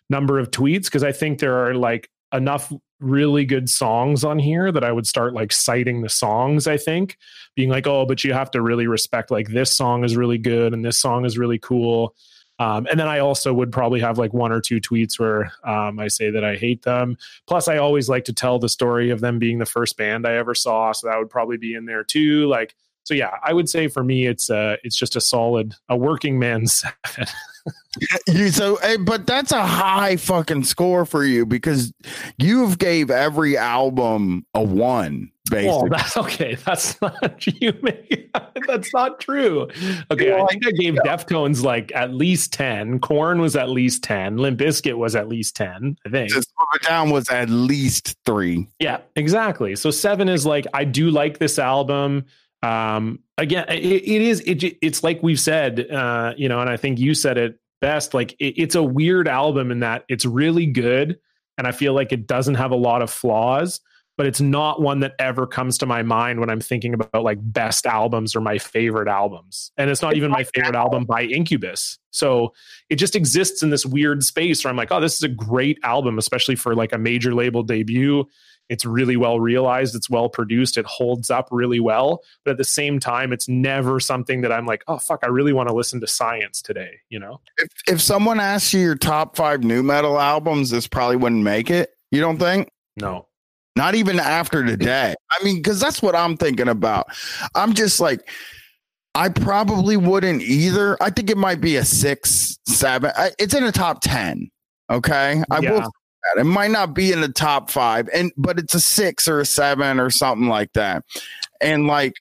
number of tweets because I think there are like enough really good songs on here that I would start like citing the songs. I think being like, oh, but you have to really respect like this song is really good and this song is really cool. Um, and then I also would probably have like one or two tweets where um, I say that I hate them. Plus, I always like to tell the story of them being the first band I ever saw, so that would probably be in there too. Like, so yeah, I would say for me, it's uh, it's just a solid, a working man's seven. you so but that's a high fucking score for you because you've gave every album a one basically. Oh, that's okay. That's not you. That's not true. Okay, I think I gave. Deftones like at least ten. Korn was at least ten. Limp Bizkit was at least ten. I think. Down was at least three. Yeah, exactly. So seven is like I do like this album um again it, it is it, it's like we've said uh you know and i think you said it best like it, it's a weird album in that it's really good and i feel like it doesn't have a lot of flaws but it's not one that ever comes to my mind when i'm thinking about like best albums or my favorite albums. And it's not even my favorite album by incubus. So it just exists in this weird space where i'm like oh this is a great album especially for like a major label debut it's really well realized. It's well produced. It holds up really well. But at the same time, it's never something that I'm like, oh, fuck, I really want to listen to science today, you know? If, if someone asks you your top five nu metal albums, this probably wouldn't make it. You don't think? No. Not even after today. I mean, because that's what I'm thinking about. I'm just like, I probably wouldn't either. I think it might be a six, seven. It's in a top 10. Okay. I yeah. will it might not be in the top five, and but it's a six or a seven or something like that. And like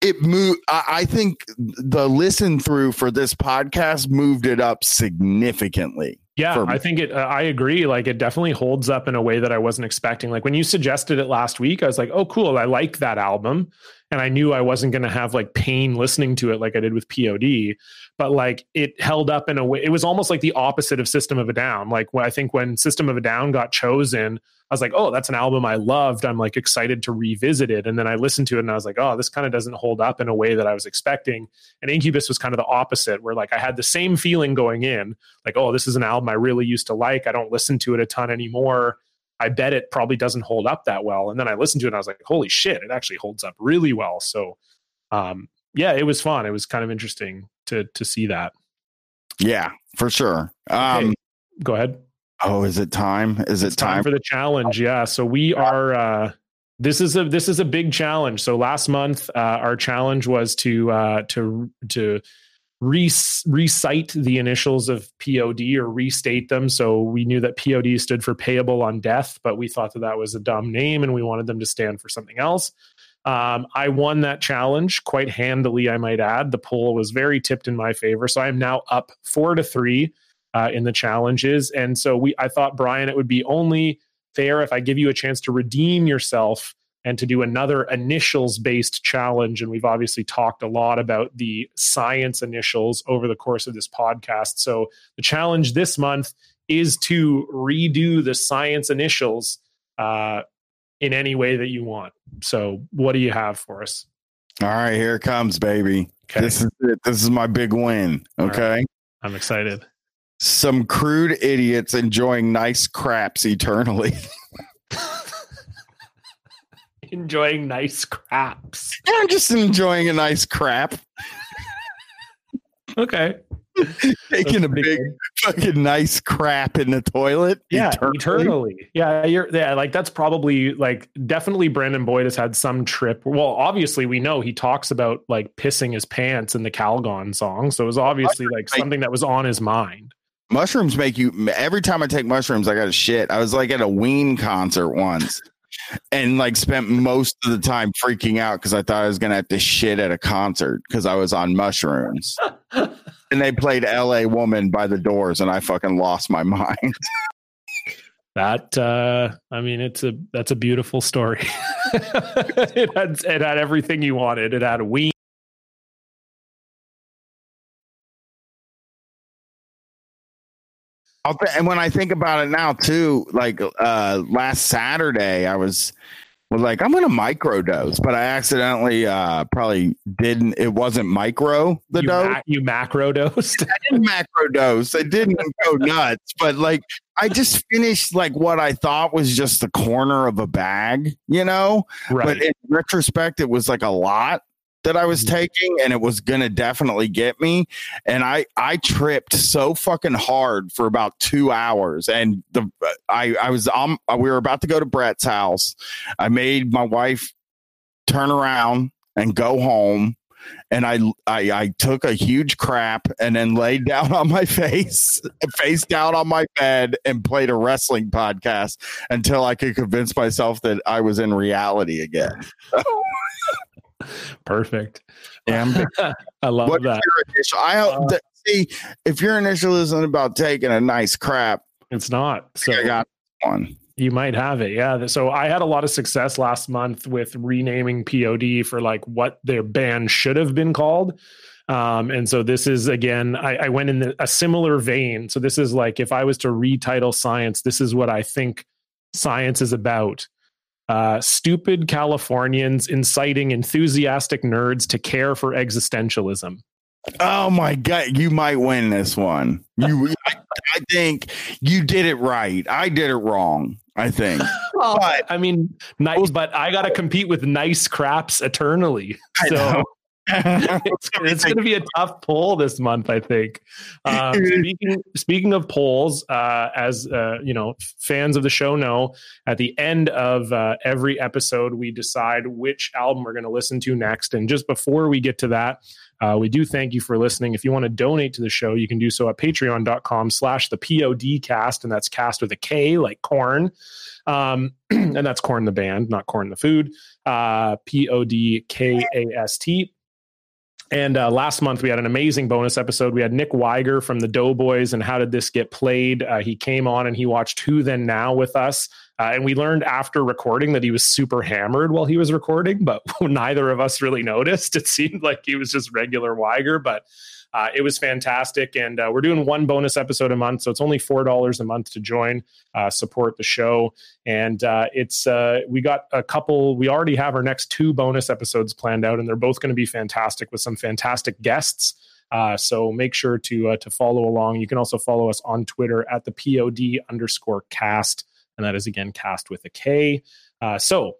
it moved I, I think the listen through for this podcast moved it up significantly. Yeah, I think it. Uh, I agree. Like it definitely holds up in a way that I wasn't expecting. Like when you suggested it last week, I was like, "Oh, cool! I like that album," and I knew I wasn't going to have like pain listening to it like I did with POD but like it held up in a way. It was almost like the opposite of System of a Down. Like when I think when System of a Down got chosen, I was like, oh, that's an album I loved. I'm like excited to revisit it. And then I listened to it and I was like, oh, this kind of doesn't hold up in a way that I was expecting. And Incubus was kind of the opposite, where like I had the same feeling going in, like, oh, this is an album I really used to like. I don't listen to it a ton anymore. I bet it probably doesn't hold up that well. And then I listened to it and I was like, holy shit, it actually holds up really well. So um, yeah, it was fun. It was kind of interesting to to see that. Yeah, for sure. Um, okay. Go ahead. Oh, is it time? Is it time? time for the challenge? Yeah. So we are. Uh, this is a this is a big challenge. So last month, uh, our challenge was to uh, to to re- recite the initials of POD or restate them. So we knew that POD stood for payable on death, but we thought that that was a dumb name, and we wanted them to stand for something else. Um, I won that challenge quite handily, I might add. The poll was very tipped in my favor. So I am now up four to three uh, in the challenges. And so we I thought, Bryan, it would be only fair if I give you a chance to redeem yourself and to do another initials based challenge. And we've obviously talked a lot about the science initials over the course of this podcast. So the challenge this month is to redo the science initials uh, in any way that you want. So, what do you have for us? All right, here it comes, baby. Okay. This is it. This is my big win. Okay. Right. I'm excited. Some crude idiots enjoying nice craps eternally. enjoying nice craps. I'm just enjoying a nice crap. okay. taking a big fucking nice crap in the toilet. Yeah, eternally. eternally. Yeah, you're yeah, like that's probably like definitely Brandon Boyd has had some trip. Well, obviously we know he talks about like pissing his pants in the Calgone song. So it was obviously like something that was on his mind. Mushrooms make you every time I take mushrooms, I got to shit. I was like at a Ween concert once and like spent most of the time freaking out because I thought I was gonna have to shit at a concert because I was on mushrooms. and they played LA Woman by the doors, and I fucking lost my mind. that uh I mean it's a that's a beautiful story. it had it had everything you wanted. It had a ween and when I think about it now too, like uh, last Saturday, I was was like, I'm gonna microdose, but I accidentally uh, probably didn't. It wasn't micro the you dose. Ma- you macro dosed. I didn't macro dose. I didn't go nuts, but like I just finished like what I thought was just the corner of a bag, you know. Right. But in retrospect, it was like a lot that I was mm-hmm. taking and it was going to definitely get me and I I tripped so fucking hard for about 2 hours and the I I was um we were about to go to Brett's house. I made my wife turn around and go home and I, I I took a huge crap and then laid down on my face, face down on my bed, and played a wrestling podcast until I could convince myself that I was in reality again. Perfect. Yeah, I love what that. I uh, see if your initial isn't about taking a nice crap. It's not. So I got one. You might have it. Yeah. So I had a lot of success last month with renaming POD for like what their band should have been called. Um, and so this is again, I, I went in the, a similar vein. So this is like if I was to retitle science, this is what I think science is about uh, stupid Californians inciting enthusiastic nerds to care for existentialism. Oh my god, you might win this one. You, I, I, think you did it right. I did it wrong. I think. well, but, I mean, nice, but I got to compete with nice craps eternally. So it's, it's going to be a tough poll this month, I think. Um, speaking speaking of polls, uh, as uh, you know, fans of the show know, at the end of uh, every episode, we decide which album we're going to listen to next. And just before we get to that, uh, we do thank you for listening. If you want to donate to the show, you can do so at patreon.com slash the POD cast, and that's cast with a K like Korn. Um, and that's Korn the band, not corn the food. Uh, P O D K A S T. And uh, last month we had an amazing bonus episode. We had Nick Wiger from the Doughboys and How Did This Get Played? Uh, he came on and he watched Who Then Now with us. Uh, and we learned after recording that he was super hammered while he was recording, but neither of us really noticed. It seemed like he was just regular Wiger, but uh, it was fantastic. And uh, we're doing one bonus episode a month. So it's only $4 a month to join, uh, support the show. And uh, it's, uh, we got a couple, we already have our next two bonus episodes planned out, and they're both going to be fantastic with some fantastic guests. Uh, so make sure to to follow along. You can also follow us on Twitter at the pod underscore cast, and that is again cast with a K. so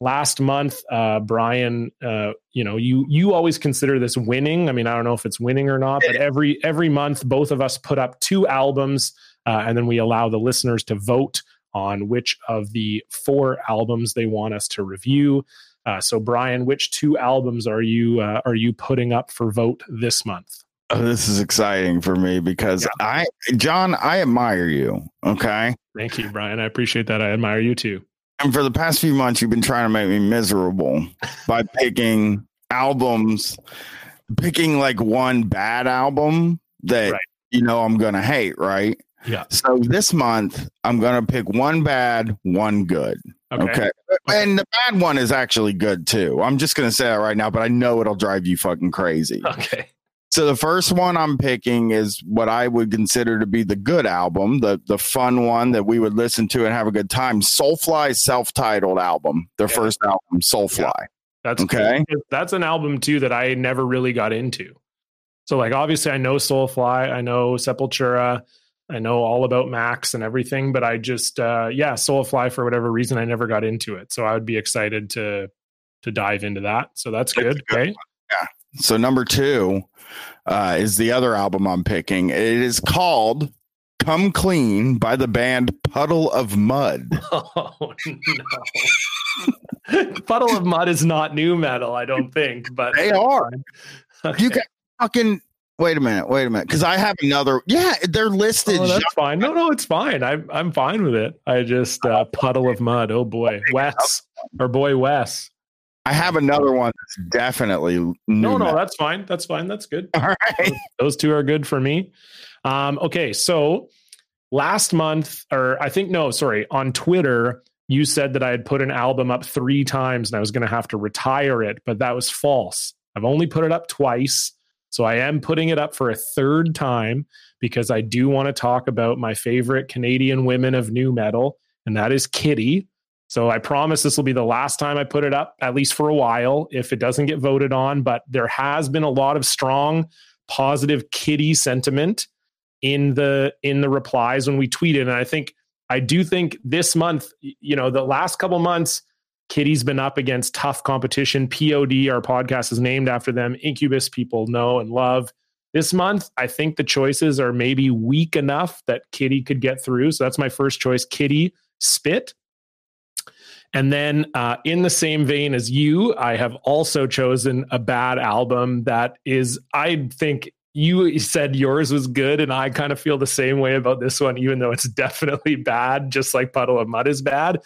last month uh, bryan uh, you know you you always consider this winning i mean i don't know if it's winning or not but every every month both of us put up two albums uh, and then we allow the listeners to vote on which of the four albums they want us to review uh, so bryan which two albums are you uh, are you putting up for vote this month Oh, this is exciting for me because yeah. I, John, I admire you. Okay. Thank you, Bryan. I appreciate that. I admire you too. And for the past few months, you've been trying to make me miserable by picking albums, picking like one bad album that right. you know I'm gonna hate, right? Yeah. So this month, I'm gonna pick one bad, one good. Okay. okay. And the bad one is actually good too. I'm just to say that right now, but I know it'll drive you fucking crazy. Okay. So the first one I'm picking is what I would consider to be the good album, the the fun one that we would listen to and have a good time. Soulfly's self-titled album, their yeah. first album, Soulfly. Yeah. That's okay. Cool. That's an album too that I never really got into. So like obviously I know Soulfly, I know Sepultura, I know all about Max and everything, but I just uh yeah, Soulfly for whatever reason I never got into it. So I would be excited to to dive into that. So that's good. good okay. Yeah. So number 2 uh is the other album I'm picking. It is called Come Clean by the band Puddle of Mudd. Oh no. Puddle of Mudd is not nu metal, I don't think, but they are. Okay. You got fucking Wait a minute, wait a minute, because I have another. Yeah, they're listed. Oh, that's fine. No, no, it's fine. I'm I'm fine with it. I just uh, puddle of mudd. Oh boy, Wes, or boy Wes. I have another one that's definitely no, no. That's fine. That's fine. That's good. All right, those, those two are good for me. Um, okay, so last month, or I think no, sorry, on Twitter, you said that I had put an album up three times and I was going to have to retire it, but that was false. I've only put it up twice. So I am putting it up for a third time because I do want to talk about my favorite Canadian women of nu metal, and that is Kittie. So I promise this will be the last time I put it up, at least for a while, if it doesn't get voted on. But there has been a lot of strong, positive kittie sentiment in the in the replies when we tweeted, and I think I do think this month, you know, the last couple months Kittie's been up against tough competition. POD, our podcast is named after them. Incubus people know and love. This month, I think the choices are maybe weak enough that Kittie could get through. So that's my first choice Kittie, Spit. And then, uh, in the same vein as you, I have also chosen a bad album that is, I think, you said yours was good, and I kind of feel the same way about this one, even though it's definitely bad, just like Puddle of Mudd is bad.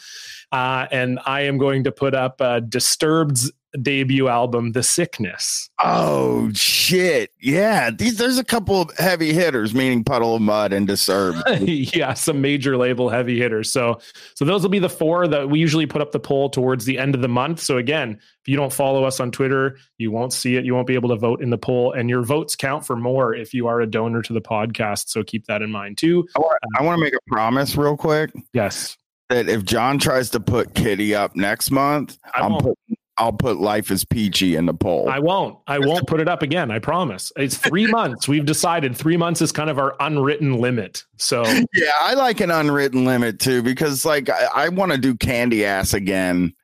Uh, and I am going to put up uh, Disturbed's debut album, The Sickness. Oh shit! Yeah, these there's a couple of heavy hitters, meaning Puddle of Mudd and Disturbed. yeah, some major label heavy hitters. So, so those will be the four that we usually put up the poll towards the end of the month. So again, if you don't follow us on Twitter, you won't see it. You won't be able to vote in the poll, and your votes count for more if you are a donor to the podcast. So keep that in mind too. I want, I want to make a promise real quick. Yes that if John tries to put Kittie up next month, I am put, I'll put Life is Peachy in the poll. I won't. I won't put it up again. I promise. It's three months. We've decided three months is kind of our unwritten limit. So yeah, I like an unwritten limit too because like I, I want to do Candyass again.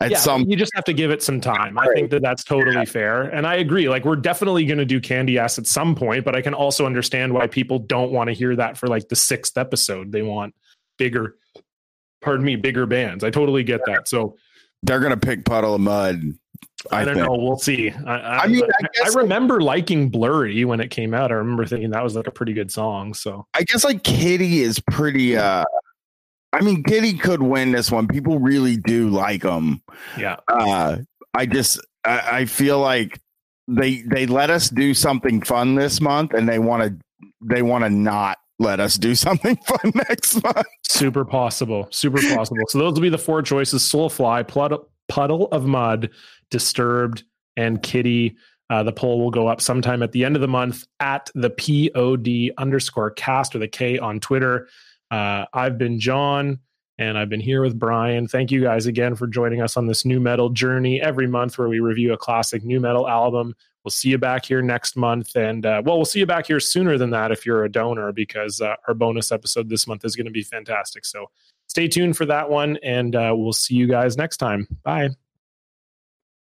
At yeah, some you just have to give it some time. I think that that's totally yeah. fair, and I agree. Like we're definitely going to do Candyass at some point, but I can also understand why people don't want to hear that for like the sixth episode. They want bigger pardon me, bigger bands. I totally get that. So they're going to pick Puddle of Mudd. I, I don't think. know. We'll see. I, I, I mean, I, I remember liking Blurry when it came out. I remember thinking that was like a pretty good song. So I guess like Kittie is pretty. uh I mean, Kittie could win this one. People really do like them. Yeah. Uh, I just I, I feel like they they let us do something fun this month, and they want to they want to not let us do something fun next month. Super possible. Super possible. So those will be the four choices Soulfly, Puddle, Puddle of Mudd, Disturbed, and Kittie. Uh, the poll will go up sometime at the end of the month at the POD underscore cast or the K on Twitter. Uh, I've been John and I've been here with Bryan. Thank you guys again for joining us on this nu metal journey every month where we review a classic nu metal album. We'll see you back here next month. And uh, well, we'll see you back here sooner than that if you're a donor because uh, our bonus episode this month is going to be fantastic. So stay tuned for that one. And uh, we'll see you guys next time. Bye.